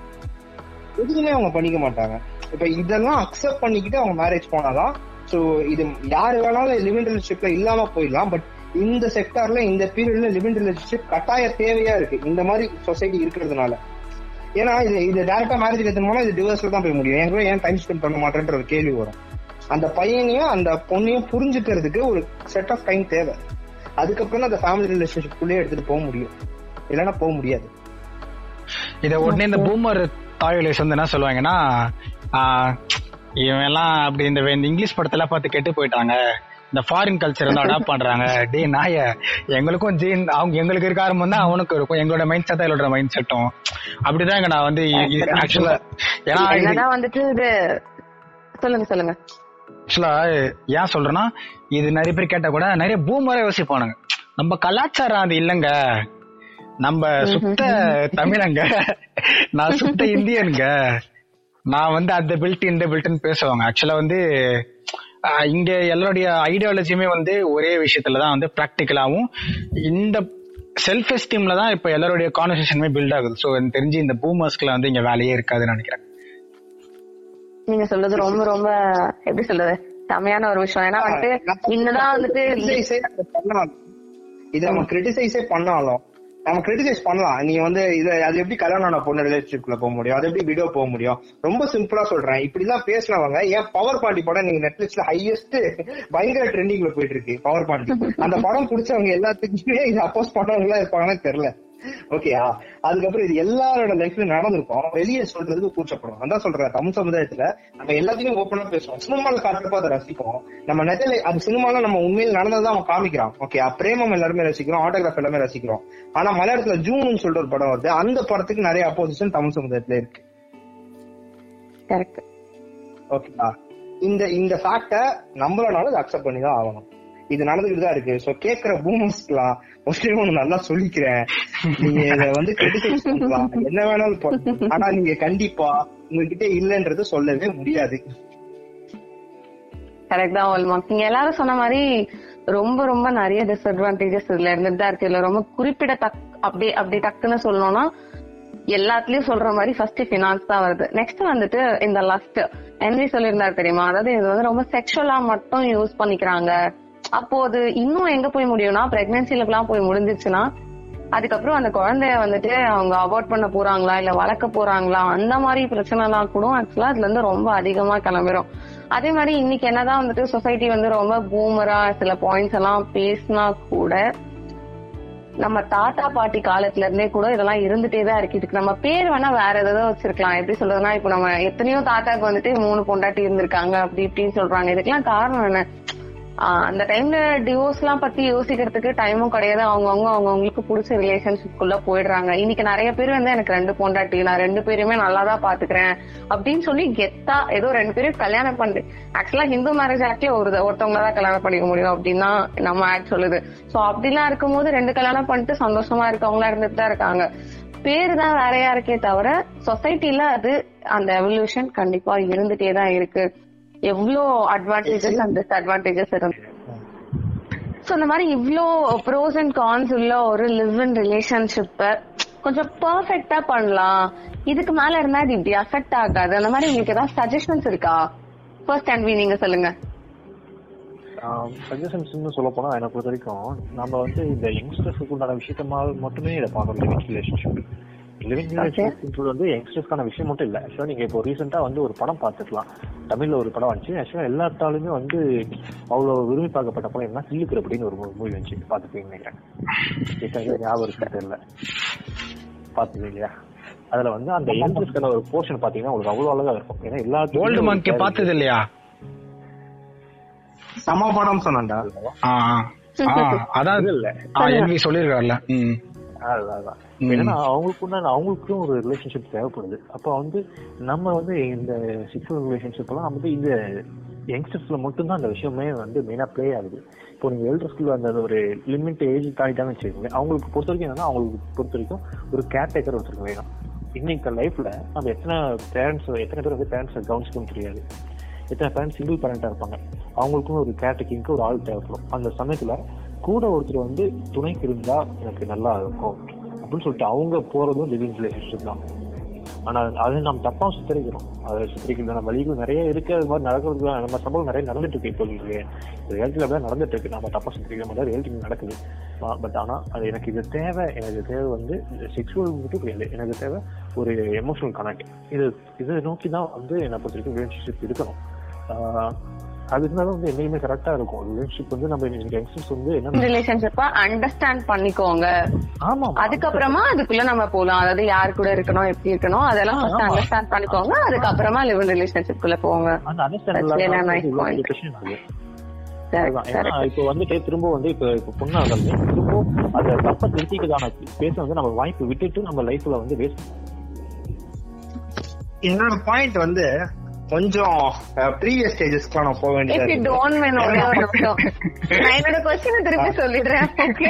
எதுவுமே அவங்க பண்ணிக்க மாட்டாங்க. இப்ப இதெல்லாம் அக்செப்ட் பண்ணிக்கிட்டு அவங்க மேரேஜ் போனாதான் சோ இது யாரு வேணாலும் லிவிங் ரிலேஷன்ஷிப்ல இல்லாம போயிடலாம் பட் இந்த செக்டார்ல இந்த பீரியட்ல லிவிங் ரிலேஷன்ஷிப் கட்டாய தேவையா இருக்கு. இந்த மாதிரி சொசைட்டி இருக்கிறதுனால. ஏன்னா இது இது டேரக்டா மேரேஜ் எடுத்தோம்னா இது டிவோர்ஸ்ல தான் போய் முடியும். என் கூட ஏன் டைம் ஸ்பெண்ட் பண்ண மாட்டேன்ற ஒரு கேள்வி வரும். அந்த பையனையும் அந்த பொண்ணையும் புரிஞ்சுக்கிறதுக்கு ஒரு செட் ஆஃப் டைம் தேவை. அதுக்கப்புறம் அந்த ஃபேமிலி ரிலேஷன்ஷிப் குள்ளே எடுத்துட்டு போக முடியும். இல்லைன்னா போக முடியாது. இத உடனே இந்த பூமர் தாய்வலேஸ் வந்து என்ன சொல்லுவாங்கன்னா ஆஹ், இவன் எல்லாம் அப்படி இந்த இந்த இங்கிலீஷ் படத்தெல்லாம் பார்த்து கெட்டு போயிட்டாங்க. இந்த ஃபாரின் கல்ச்சர் வந்து அடாப்ட் பண்றாங்க. டே நாய எங்களுக்கும் ஜீன் அவங்க எங்களுக்கு இருக்க ஆரம்பம் தான் அவனுக்கு இருக்கும். எங்களோட மைண்ட் செட் எங்களோட மைண்ட் செட்டும் அப்படிதான் இங்க நான் வந்து ஆக்சுவலா ஏன்னா வந்துட்டு இது? சொல்லுங்க சொல்லுங்க. ஆக்சுவலா ஏன் சொல்றேன்னா இது நிறைய பேர் கேட்டால் கூட நிறைய பூமரை யோசிப்பானுங்க. நம்ம கலாச்சாரம் அது இல்லைங்க. நம்ம சுத்த தமிழங்க. நான் சுத்த இந்தியனுங்க. நான் வந்து அந்த பில்ட் இந்த பில்ட்னு பேசுவாங்க. ஆக்சுவலா வந்து இங்க எல்லாருடைய ஐடியாலஜியுமே வந்து ஒரே விஷயத்துல தான் வந்து ப்ராக்டிக்கலாவும் இந்த செல்ஃப் எஸ்டீம்ல தான் இப்ப எல்லாருடைய கான்வர்சேஷனுமே பில்ட் ஆகுது. ஸோ எனக்கு தெரிஞ்சு இந்த பூமர்ஸ்க்குல வந்து இங்க வேலையே இருக்காதுன்னு நினைக்கிறேன். நீங்க சொல்றது ரொம்ப ரொம்ப எப்படி சொல்றது செமையான ஒரு விஷயம். ஏன்னா வந்துட்டு இன்னதான் வந்துட்டு இத நம்ம கிரிட்டிசைஸே பண்ணாலும் நம்ம கிரிட்டிசைஸ் பண்ணலாம். நீ வந்து இத அது எப்படி கல்யாணம் ஆன பொண்ணு ரிலேஷன்ஷிப்ல போக முடியும்? அது எப்படி வீடியோ போக முடியும்? ரொம்ப சிம்பிளா சொல்றேன். இப்படிலாம் பேசினவங்க ஏன் பவர் பாண்டி படம் நீங்க நெட்ஃபிளிக்ஸ்ல ஹையஸ்ட் பயங்கர ட்ரெண்டிங்ல போயிட்டு இருக்கு பவர் பாண்டி அந்த படம் பிடிச்சவங்க எல்லாத்துக்குமே இது அப்போஸ் பண்ணவங்களா இருப்பாங்கன்னு தெரியல. ஓகேயா அதுக்கப்புறம் இது எல்லாரோட லைஃப்லயும் நடந்திருக்கும். வெளியே சொல்றதுக்கு கூச்சப்படும். அதான் சொல்றேன் தமிழ் சமுதாயத்துல நம்ம எல்லாத்தையும் ஓப்பனா பேசுவோம். சினிமால காட்டுறப்ப அதை ரசிப்போம். நம்ம நிஜல அது சினிமால நம்ம உண்மையில் நடந்ததான் அவன் காமிக்கிறான். ஓகே பிரேமம் எல்லாருமே ரசிக்கிறோம் ஆட்டோகிராஃப் எல்லாமே ரசிக்கிறோம். ஆனா மலையாளத்துல ஜூன் சொல்ற ஒரு படம் வருது. அந்த படத்துக்கு நிறைய அப்போசிஷன் தமிழ் சமுதாயத்துல இருக்கு. ஓகேவா இந்த இந்த ஃபேக்ட நம்மளனால அதை அக்செப்ட் பண்ணி தான் ஆகணும். இது நடந்துகிட்டு தான் இருக்கு. சோ கேக்குற பூமர்ஸ்லாம் ஒரே ஒண்ணு நல்லா சொல்லிக்கிறேன். நீங்க இத வந்து கிரிட்டிசைஸ் பண்ணலாம். என்ன வேணாலும் பண்ணலாம். ஆனா நீங்க கண்டிப்பா உங்ககிட்ட இல்லன்றது சொல்லவே முடியாது. கரெக்ட் தான் நீங்க எல்லாரும் சொன்ன மாதிரி ரொம்ப ரொம்ப நிறைய டிஸ்அட்வான்டேஜஸ் இதுல இருந்துட்டு தான் இருக்கு. இதுல ரொம்ப குறிப்பிட தக் அப்படி அப்படி டக்குன்னு சொல்லணும்னா எல்லாத்துலயும் சொல்ற மாதிரி ஃபர்ஸ்ட் ஃபினான்ஸ் தான் வருது. நெக்ஸ்ட் வந்துட்டு இந்த லஸ்ட் ஹென்ரி சொல்லியிருந்தாரு தெரியுமா? அதாவது இது வந்து ரொம்ப செக்ஷுவலா மட்டும் யூஸ் பண்ணிக்கிறாங்க. அப்போ அது இன்னும் எங்க போய் முடியும்னா பிரெக்னன்சி எல்லாம் போய் முடிஞ்சிச்சுன்னா அதுக்கப்புறம் அந்த குழந்தைய வந்துட்டு அவங்க அவாய்ட் பண்ண போறாங்களா இல்ல வளர்க்க போறாங்களா அந்த மாதிரி பிரச்சனை எல்லாம் கூட ஆக்சுவலா அதுல இருந்து ரொம்ப அதிகமா கிளம்பிரும். அதே மாதிரி இன்னைக்கு என்னதான் வந்துட்டு சொசைட்டி வந்து ரொம்ப பூமரா சில பாயிண்ட்ஸ் எல்லாம் பேசினா கூட நம்ம தாத்தா பாட்டி காலத்துல இருந்தே கூட இதெல்லாம் இருந்துட்டே தான் இருக்கு. இதுக்கு நம்ம பேர் வேணா வேற ஏதாவது வச்சிருக்கலாம். எப்படி சொல்றதுன்னா இப்போ நம்ம எத்தனையோ தாத்தாக்கு வந்துட்டு மூணு பொண்டாட்டி இருந்திருக்காங்க அப்படி இப்படின்னு சொல்றாங்க. இதுக்கெல்லாம் காரணம் என்ன? அந்த டைம்ல டிவோர்ஸ் எல்லாம் பத்தி யோசிக்கிறதுக்கு டைமும் கிடையாது. அவங்கவுங்க அவங்கவுங்களுக்கு பிடிச்ச ரிலேஷன்ஷிப்குள்ள போயிடுறாங்க. இன்னைக்கு நிறைய பேர் வந்து எனக்கு ரெண்டு பொண்டாட்டி நான் ரெண்டு பேருமே நல்லா தான் பாத்துக்கிறேன் அப்படின்னு சொல்லி கெத்தா ஏதோ ரெண்டு பேரும் கல்யாணம் பண்ணு ஆக்சுவலா ஹிந்து மேரேஜ் ஆக்ட்ல ஒரு ஒருத்தவங்கள தான் கல்யாணம் பண்ணிக்க முடியும் அப்படின்னா நம்ம ஆக்ட் சொல்லுது. சோ அப்படிலாம் இருக்கும்போது ரெண்டு கல்யாணம் பண்ணிட்டு சந்தோஷமா இருக்கவங்களா இருந்துட்டு தான் இருக்காங்க. பேரு தான் வேறையா இருக்கே தவிர சொசைட்டில அது அந்த எவல்யூஷன் கண்டிப்பா இருந்துட்டே தான் இருக்கு. எவ்வளோ அட்வான்டேஜஸ் அண்ட் டிஸ்அட்வான்டேஜஸ் இருக்கு சோ இந்த மாதிரி இவ்ளோ ப்ரோஸ் அண்ட் கான்ஸ் உள்ள ஒரு லிவ் இன் ரிலேஷன்ஷிப்ப கொஞ்சம் பெர்ஃபெக்ட்டா பண்ணலாம். இதுக்கு மேல இருந்தா அது இப்படி அஃபெக்ட் ஆகாது. அந்த மாதிரி உங்களுக்கு ஏதாவது சஜஷன்ஸ் இருக்கா? ஃபர்ஸ்ட் அண்ட் நீங்க சொல்லுங்க. சஜஷன்ஸ்னு சொல்ல போனா எனக்கு பொறுத்த வரைக்கும் நம்ம வந்து இந்த யங்ஸ்டர்ஸுக்கு உண்டான விஷயத்த மட்டுமே இதை பார்க்கணும் ரிலேஷன்ஷிப் லிவிங் ரிலேஷன்ஷிப் வந்து யங்ஸ்டர்ஸ்க்கான விஷயம் மட்டும் இல்ல. ஆக்சுவலா நீங்க இப்போ ரீசெண்டா வந்து ஒரு படம் பார்த்துக்கலாம். தமிழ்ல ஒரு படம் வந்துச்சு. ஆக்சுவலா எல்லாத்தாலுமே வந்து அவ்வளவு விரும்பி பார்க்கப்பட்ட படம் என்ன சில்லுக்குற அப்படின்னு ஒரு மூவி வந்துச்சு. பார்த்துப்பீங்க நினைக்கிறேன். ஞாபகம் இருக்குன்னு தெரியல. பார்த்துப்பீங்க இல்லையா? அதுல வந்து அந்த யங்ஸ்டர்ஸ்க்கான ஒரு போர்ஷன் பாத்தீங்கன்னா உங்களுக்கு அவ்வளவு அழகா இருக்கும். ஏன்னா ஓல்டு எல்லாத்துக்கும் மங்கி பார்த்தது இல்லையா சம படம் சொன்னேன்டா. ஆ, ஆ. ஆ, அதான் இல்ல சொல்லிருக்காருல்ல ம். அதான், அதான். என்னன்னா அவங்களுக்கு உண்டான அவங்களுக்கும் ஒரு ரிலேஷன்ஷிப் தேவைப்படுது. அப்ப வந்து நம்ம வந்து இந்த செக்ஷுவல் ரிலேஷன்ஷிப் எல்லாம் வந்து இந்த யங்ஸ்டர்ஸ்ல மட்டும்தான் அந்த விஷயமே வந்து மெயினா ப்ளே ஆகுது. இப்போ நீங்க எல்டர்ஸ்குள்ள அந்த ஒரு லிமிட் ஏஜ் தாண்டிட்டான்னு வச்சுக்கோங்க அவங்களுக்கு பொறுத்த வரைக்கும் என்னன்னா அவங்களுக்கு பொறுத்த வரைக்கும் ஒரு கேர்டேக்கர் ஒருத்தருக்கு வேணும். இன்னைக்கு லைஃப்ல நம்ம எத்தனை பேரண்ட்ஸ் எத்தனை பேர் வந்து பேரண்ட்ஸை கவனிச்சுக்கணும் தெரியாது எத்தனை பேரண்ட்ஸ் சிங்கிள் பேரண்டா இருப்பாங்க. அவங்களுக்கும் ஒரு கேர்டேக்கிங்க்கு ஒரு ஆள் தேவைப்படும். அந்த சமயத்துல கூட ஒருத்தர் வந்து துணைக்கு இருந்தா எனக்கு நல்லா இருக்கும். அப்படின்னு சொல்லிட்டு அவங்க போறதும் லிவிங் ரிலேஷன்ஷிப் தான். ஆனா அது நம்ம தப்பா சித்தரிக்கிறோம் அதை சித்தரிக்கிறதான வழிகள் நிறைய இருக்கு. அது மாதிரி நடக்கிறது தான் நம்ம சம்பவம் நிறைய நடந்துட்டு இருக்கு இப்போ ரியாலிட்டியில் அப்படியே நடந்துட்டு இருக்கு. நம்ம தப்பா சித்தரிக்கிற மாதிரி ரியாலிட்டி நடக்குது. பட் ஆனா அது எனக்கு இது தேவை. எனக்கு தேவை வந்து செக்ஷுவல் மட்டும் கிடையாது எனக்கு தேவை ஒரு எமோஷனல் கனெக்ட் இது இதை நோக்கி தான் வந்து என்னை பொறுத்த வரைக்கும் ரிலேஷன்ஷிப் இருக்கணும். அதுக்குனால வந்து என்னையுமே கரெக்டா இருக்கும். ரிலேஷன்ஷிப் வந்து நம்ம யங்ஸ்டர்ஸ் வந்து என்ன ரிலேஷன்ஷிப்ப அண்டர்ஸ்டாண்ட் பண்ணிக்கோங்க. ஆமா அதுக்கப்புறமா அதுக்குள்ள நம்ம போலாம். அதாவது யார் கூட இருக்கணும் எப்படி இருக்கணும் அதெல்லாம் ஃபர்ஸ்ட். அண்டர்ஸ்டாண்ட் பண்ணிக்கோங்க. அதுக்கப்புறமா லிவ் இன் ரிலேஷன்ஷிப் குள்ள போங்க. இப்போ வந்துட்டு திரும்ப வந்து இப்போ இப்போ பொண்ணா வந்து திரும்ப அந்த தப்ப திருத்திக்கதான பேச வந்து நம்ம வாய்ப்பு விட்டுட்டு நம்ம லைஃப்ல வந்து வேஸ்ட் என்னோட பாயிண்ட் வந்து கொஞ்சம் ப்ரீவியஸ் ஸ்டேஜஸ்க்குலாம் நான் போக வேண்டியதா இருக்கு don't mind, ஒரே ஒரு. நான் என்னோட கொஸ்டின் திருப்பி சொல்லிடுறேன். ஓகே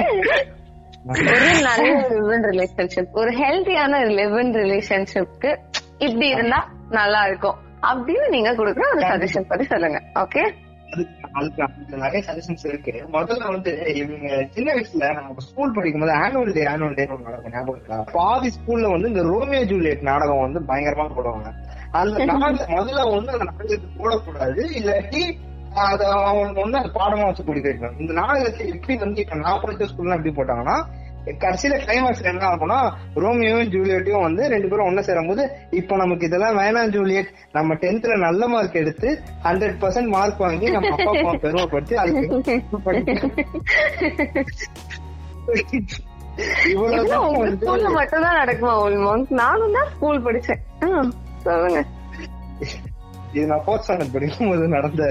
ஒரு நல்ல லிவ் ரிலேஷன்ஷிப் ஒரு ஹெல்த்தியான லிவ் ரிலேஷன்ஷிப்க்கு இப்படி இருந்தா நல்லா இருக்கும். அப்படின்னு நீங்க கொடுக்குற ஒரு சஜஷன் பத்தி சொல்லுங்க. ஓகே நிறைய சஜஷன்ஸ் இருக்கு. முதல்ல வந்து இவங்க சின்ன வயசுல நம்ம ஸ்கூல் படிக்கும் போது ஆனுவல் டே ஆனுவல் டே நடக்கும் ஞாபகம் இருக்கா? பாதி ஸ்கூல்ல வந்து இந்த ரோமியோ ஜூலியட் நாடகம் வந்து பயங்கரமா போடுவாங்க. அந்த நாடகம் முதல்ல அந்த நாடகத்துக்கு போடக்கூடாது. இல்லாட்டி அத வந்து அந்த பாடமா வச்சு கொடுக்க வைக்கணும் இந்த நாடகத்தை எப்படி வந்து இப்ப நான் படிச்ச ஸ்கூல்ல எப்படி போட்டாங்கன்னா கடைசியில கிளைமேக்ஸ்ல என்ன ஆகும்னா ரோமியோவும் ஜூலியட்டையும் வந்து ரெண்டு பேரும் ஒண்ணு சேரும் போது இப்போ நமக்கு இதெல்லாம் வேணாம் ஜூலியட். நம்ம டென்த்ல நல்ல மார்க் எடுத்து ஹண்ட்ரட் பர்சன்ட் மார்க் வாங்கி நம்ம அப்பா அம்மா பெருமைப்படுத்தி அதுக்கு ஸ்கூல்ல மட்டும் தான் நடக்குமா நானும் தான் ஸ்கூல் படிச்சேன். சொல்லுங்க. இது நான் ஃபோர்த் ஸ்டாண்டர்ட் படிக்கும் போது நடந்த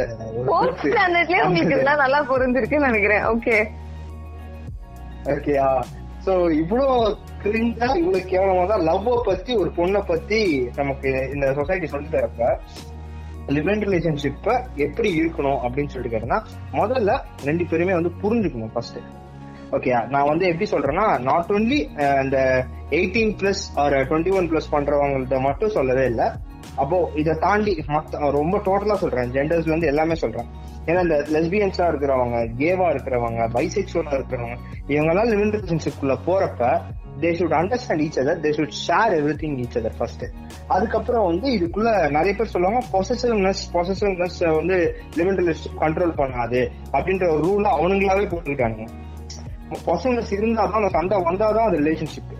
ஃபோர்த். ஸ்டாண்டர்ட்லயே உங்களுக்கு இதெல்லாம் நல்லா புரிஞ்சிருக்குன்னு நினைக்கிறேன். ஓகே ஓகேயா சோ இவ்வளவு கிரிஞ்சா இவ்வளவு கேவலமா தான் லவ் பத்தி ஒரு பொண்ணை பத்தி நமக்கு இந்த சொசைட்டி சொல்லி தரப்ப லிவன் ரிலேஷன்ஷிப்ப எப்படி இருக்கணும் அப்படின்னு சொல்லிட்டு கேட்டேன்னா முதல்ல ரெண்டு பேருமே வந்து புரிஞ்சுக்கணும் ஃபர்ஸ்ட் ஓகேயா நான் வந்து எப்படி சொல்றேன்னா நாட் ஒன்லி இந்த eighteen plus or twenty one plus பண்றவங்கள்ட்ட மட்டும் சொல்லவே இல்லை. அப்போ இதை தாண்டி மத்த ரொம்ப டோட்டலா சொல்றேன். ஜெண்டர்ஸ்ல இருந்து எல்லாமே சொல்றேன். ஏன்னா இந்த லெஸ்பியன்ஸா இருக்கிறவங்க கேவா இருக்கிறவங்க பைசெக்சுவலா இருக்கிறவங்க இவங்கெல்லாம் லிவிங் லிவன் ரிலேஷன்ஷிப்குள்ள போறப்ப they should understand each other they should share everything each other first அதுக்கப்புறம் வந்து இதுக்குள்ள நிறைய பேர் சொல்லுவாங்க பொசசிவ்னஸ் பொசசிவ்னஸ் வந்து லிவன் ரிலேஷன்ஷிப் கண்ட்ரோல் பண்ணாது அப்படின்ற ஒரு ரூல அவனுங்களாவே போட்டிருக்காங்க பொசசிவ்னஸ் இருந்தாதான் அந்த சண்டை வந்தாதான் அது ரிலேஷன்ஷிப்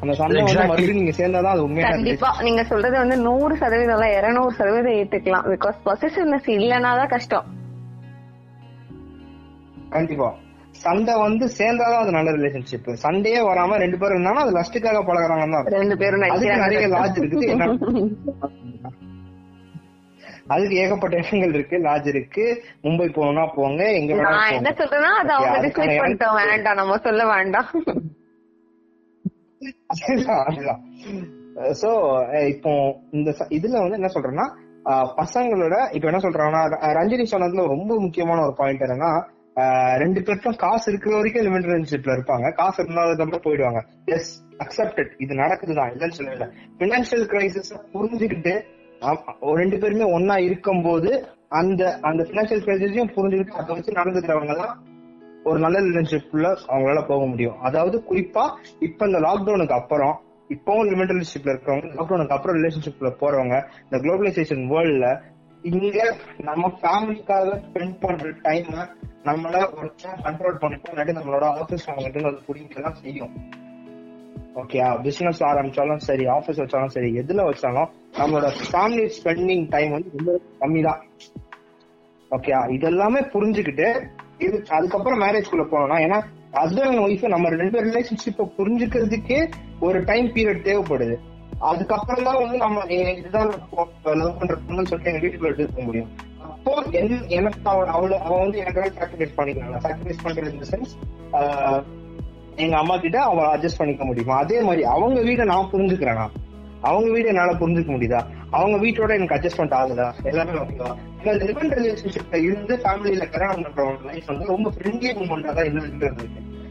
அந்த சண்டை வந்து. மறுபடியும் நீங்க சேர்ந்தாதான் அது உண்மையான கண்டிப்பா. நீங்க சொல்றது வந்து நூறு சதவீதம் இல்ல இருநூறு சதவீதம் ஏத்துக்கலாம். பிகாஸ் பொசிஷன்னஸ் இல்லைனாதான் கஷ்டம். கண்டிப்பா. சண்டை வந்து சேர்ந்தாதான் அது நல்ல ரிலேஷன்ஷிப் சண்டையே வராம ரெண்டு பேரும் இருந்தாலும் அது லஸ்ட்டுக்காக அர்த்தம். ரெண்டு பேரும் நிறைய லாஜ் இருக்குது. அதுக்கு ஏகப்பட்ட இடங்கள் இருக்கு லாஜ் இருக்கு. மும்பை போகணும்னா போங்க எங்க நான் என்ன. சொல்றேன்னா அதை அவங்க அதுக்கான டிசைட் இடம் பண்ணிட்டோம் வேண்டாம் நம்ம சொல்ல வேண்டாம். சோ இப்போ இந்த இதுல வந்து என்ன சொல்றேன்னா பசங்களோட இப்ப என்ன சொல்றாங்கன்னா ரஞ்சினி சொன்னதுல ரொம்ப முக்கியமான ஒரு பாயிண்ட் என்னன்னா ரெண்டு பேருக்கும் காசு இருக்கிற வரைக்கும் ரிலேஷன்ஷிப்ல இருப்பாங்க. காசு இல்லாததுக்கு அப்புறம் போயிடுவாங்க. எஸ் அக்செப்டட் இது நடக்குதுதான். இல்லைன்னு சொல்லல பினான்சியல் கிரைசிஸ் புரிஞ்சுக்கிட்டு ரெண்டு பேருமே ஒன்னா இருக்கும்போது அந்த அந்த பினான்சியல் கிரைசிஸையும் புரிஞ்சுக்கிட்டு அதை வச்சு நடந்துக்கிறவங்க தான் ஒரு நல்ல ரிலேஷன்ஷிப்ல அவங்களால போக முடியும். அதாவது குறிப்பா இப்ப இந்த லாக்டவுனுக்கு அப்புறம் இப்பவும் லிமிட் ரிலேஷன்ஷிப்ல இருக்கிறவங்க லாக்டவுனுக்கு அப்புறம் ரிலேஷன்ஷிப்ல போறவங்க இந்த குளோபலைசேஷன் வேர்ல்ட்ல இங்க நம்ம ஃபேமிலிக்காக ஸ்பெண்ட் பண்ற டைம் நம்மள ஒரு கண்ட்ரோல் பண்ணிட்டு இல்லாட்டி நம்மளோட ஆஃபீஸ் அவங்க அது பிடிக்கலாம் செய்யும். ஓகே பிசினஸ் ஆரம்பிச்சாலும் சரி ஆஃபீஸ் வச்சாலும் சரி எதுல வச்சாலும் நம்மளோட ஃபேமிலி ஸ்பெண்டிங் டைம் வந்து ரொம்ப கம்மி தான் ஓகே இதெல்லாமே புரிஞ்சுக்கிட்டு இது அதுக்கப்புறம் மேரேஜ்குள்ள போனோம்னா ஏன்னா ஹஸ்பண்ட் அண்ட் ஒய்ஃப் நம்ம ரெண்டு பேர் ரிலேஷன்ஷிப்பை புரிஞ்சுக்கிறதுக்கே ஒரு டைம் பீரியட் தேவைப்படுது. அதுக்கப்புறம் தான் வந்து நம்ம இதுதான் லவ் பண்ற பொண்ணுன்னு சொல்லிட்டு எங்க வீட்டுக்குள்ள எடுத்து போக முடியும். அப்போ என்- எனக்கு அவள் அவள அவ வந்து எனக்காக சாக்ரிஃபைஸ் பண்ணிக்கலாம் சாக்ரிஃபைஸ் பண்றது இந்த சென்ஸ் எங்க அம்மா கிட்ட அவ அட்ஜஸ்ட் பண்ணிக்க முடியுமா? அதே மாதிரி அவங்க வீட நான் புரிஞ்சுக்கிறேனா? அவங்க வீடு என்னால புரிஞ்சுக்க முடியுதா? அவங்க வீட்டோட எனக்கு அட்ஜஸ்ட்மெண்ட் ஆகுதா? எல்லாமே ஓகேவா இந்த லிவன் ரிலேஷன்ஷிப்ல இருந்து ஃபேமிலியில கல்யாணம் பண்றவங்க லைஃப் வந்து ரொம்ப ஃப்ரெண்ட்லி மூமெண்டா தான் இருக்கு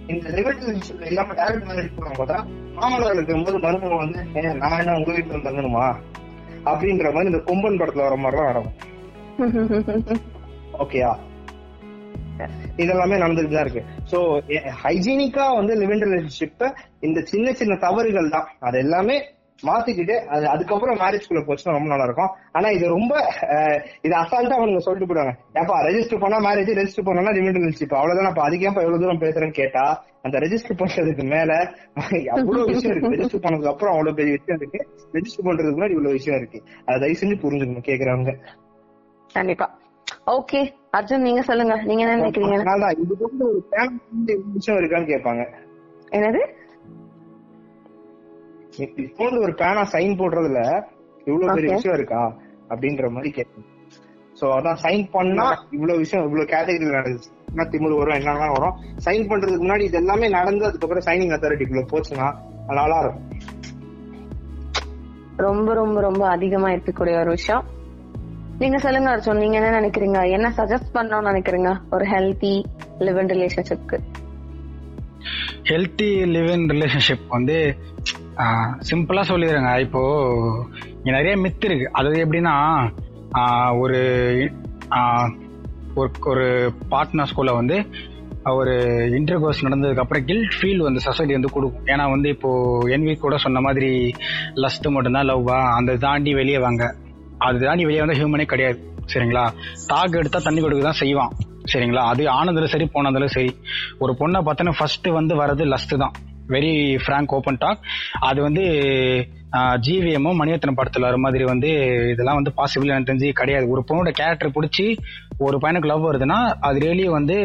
இந்த லிவன் ரிலேஷன்ஷிப்ல இல்லாம டேரக்ட் மேரேஜ் போறவங்க தான் மாமனார் இருக்கும்போது மருமகன் வந்து "ஏன், நான் என்ன உங்க வீட்டுல தங்கணுமா அப்படின்ற மாதிரி இந்த கொம்பன் படத்துல வர மாதிரி தான் நடக்கும் ஓகேயா இதெல்லாமே நடந்துட்டு தான் இருக்கு சோ ஹைஜீனிக்கா வந்து லிவிங் ரிலேஷன்ஷிப்ப இந்த சின்ன சின்ன தவறுகள் தான். அது எல்லாமே மாத்திக்கிட்டு அது அதுக்கப்புறம் மேரேஜ்குள்ள போச்சுன்னா ரொம்ப நல்லா இருக்கும் ஆனா இது ரொம்ப இது அசால்ட்டா அவங்க சொல்லிட்டு போடுவாங்க ஏப்பா ரெஜிஸ்டர் பண்ணா மேரேஜ் ரெஜிஸ்டர் பண்ணா லிவிங் ரிலேஷன்ஷிப் அவ்வளவுதான் அப்ப அதுக்கு எவ்வளவு தூரம் பேசுறேன்னு கேட்டா அந்த ரெஜிஸ்டர் பண்றதுக்கு மேல அவ்வளவு விஷயம் இருக்கு. ரெஜிஸ்டர் பண்ணதுக்கு அப்புறம் அவ்வளவு பெரிய விஷயம் இருக்கு. ரெஜிஸ்டர் பண்றதுக்கு முன்னாடி இவ்வளவு விஷயம் இருக்கு. அதை தயவு செஞ்சு புரிஞ்சுக்கணும் கேக்குறவங்க. கண்டிப்பா. ஓகே அர்ஜுன் நீங்க சொல்லுங்க. நீங்க என்ன நினைக்கிறீங்க? இது வந்து ஒரு பேன் இருக்கான்னு கேட்பாங்க. என்னது? இப்போ ஒரு பேனா சைன் போடுறதுல இவ்வளவு பெரிய. விஷயம் இருக்கா அப்படின்ற மாதிரி கேட்பேன் சோ அதான் சைன் பண்ணா இவ்வளவு விஷயம் இவ்வளவு கேட்டகரி நடந்துச்சு என்ன திமுரு வரும் என்னெல்லாம் வரும். சைன் பண்றதுக்கு முன்னாடி இது எல்லாமே நடந்து அதுக்கப்புறம் சைனிங் அத்தாரிட்டிக்குள்ள போச்சுன்னா நல்லா இருக்கும் ரொம்ப ரொம்ப ரொம்ப அதிகமா இருக்கக்கூடிய ஒரு விஷயம். நீங்க சொல்லுங்க அர்ஜுன் நீங்க என்ன நினைக்கிறீங்க? என்ன சஜஸ்ட் பண்ணணும்னு நினைக்கிறீங்க ஒரு ஹெல்த்தி லிவ் இன் ரிலேஷன்ஷிப்க்கு ஹெல்த்தி லிவ் இன் ரிலேஷன்ஷிப் வந்து சிம்பிளா சொல்லிடுறேங்க. இப்போ இங்க நிறைய மித்து இருக்கு. அதாவது எப்படின்னா ஒரு ஒரு ஒரு ஒரு பார்ட்னர்ஸ்குள்ள வந்து ஒரு இன்டர்கோர்ஸ் நடந்ததுக்கு அப்புறம் கில்ட் ஃபீல் வந்து சொசைட்டி வந்து கொடுக்கும். ஏன்னா வந்து இப்போ என்வி கூட சொன்ன மாதிரி லஸ்ட் மட்டும்தான் லவ்வா அந்த தாண்டி வெளியே வாங்க. அதுதான் நீ வெளியே வந்தால் ஹியூமனே கிடையாது. சரிங்களா? டாக் எடுத்தா தண்ணி கொடுக்க தான் செய்வான். சரிங்களா? அது ஆனதுல சரி போனதுல சரி. ஒரு பொண்ணை பார்த்தோன்னா ஃபர்ஸ்ட் வந்து வர்றது லஸ்ட் தான். வெரி ஃப்ராங்க் ஓப்பன் டாக் அது வந்து ஜிவிஎம்மோ மணியத்தனம் படத்தில் வர மாதிரி வந்து இதெல்லாம் வந்து பாசிபிள் எனக்கு தெரிஞ்சு கிடையாது. ஒரு பொண்ணோட கேரக்டர் பிடிச்சி ஒரு பையனுக்கு லவ் வருதுன்னா அது ரியலி வந்து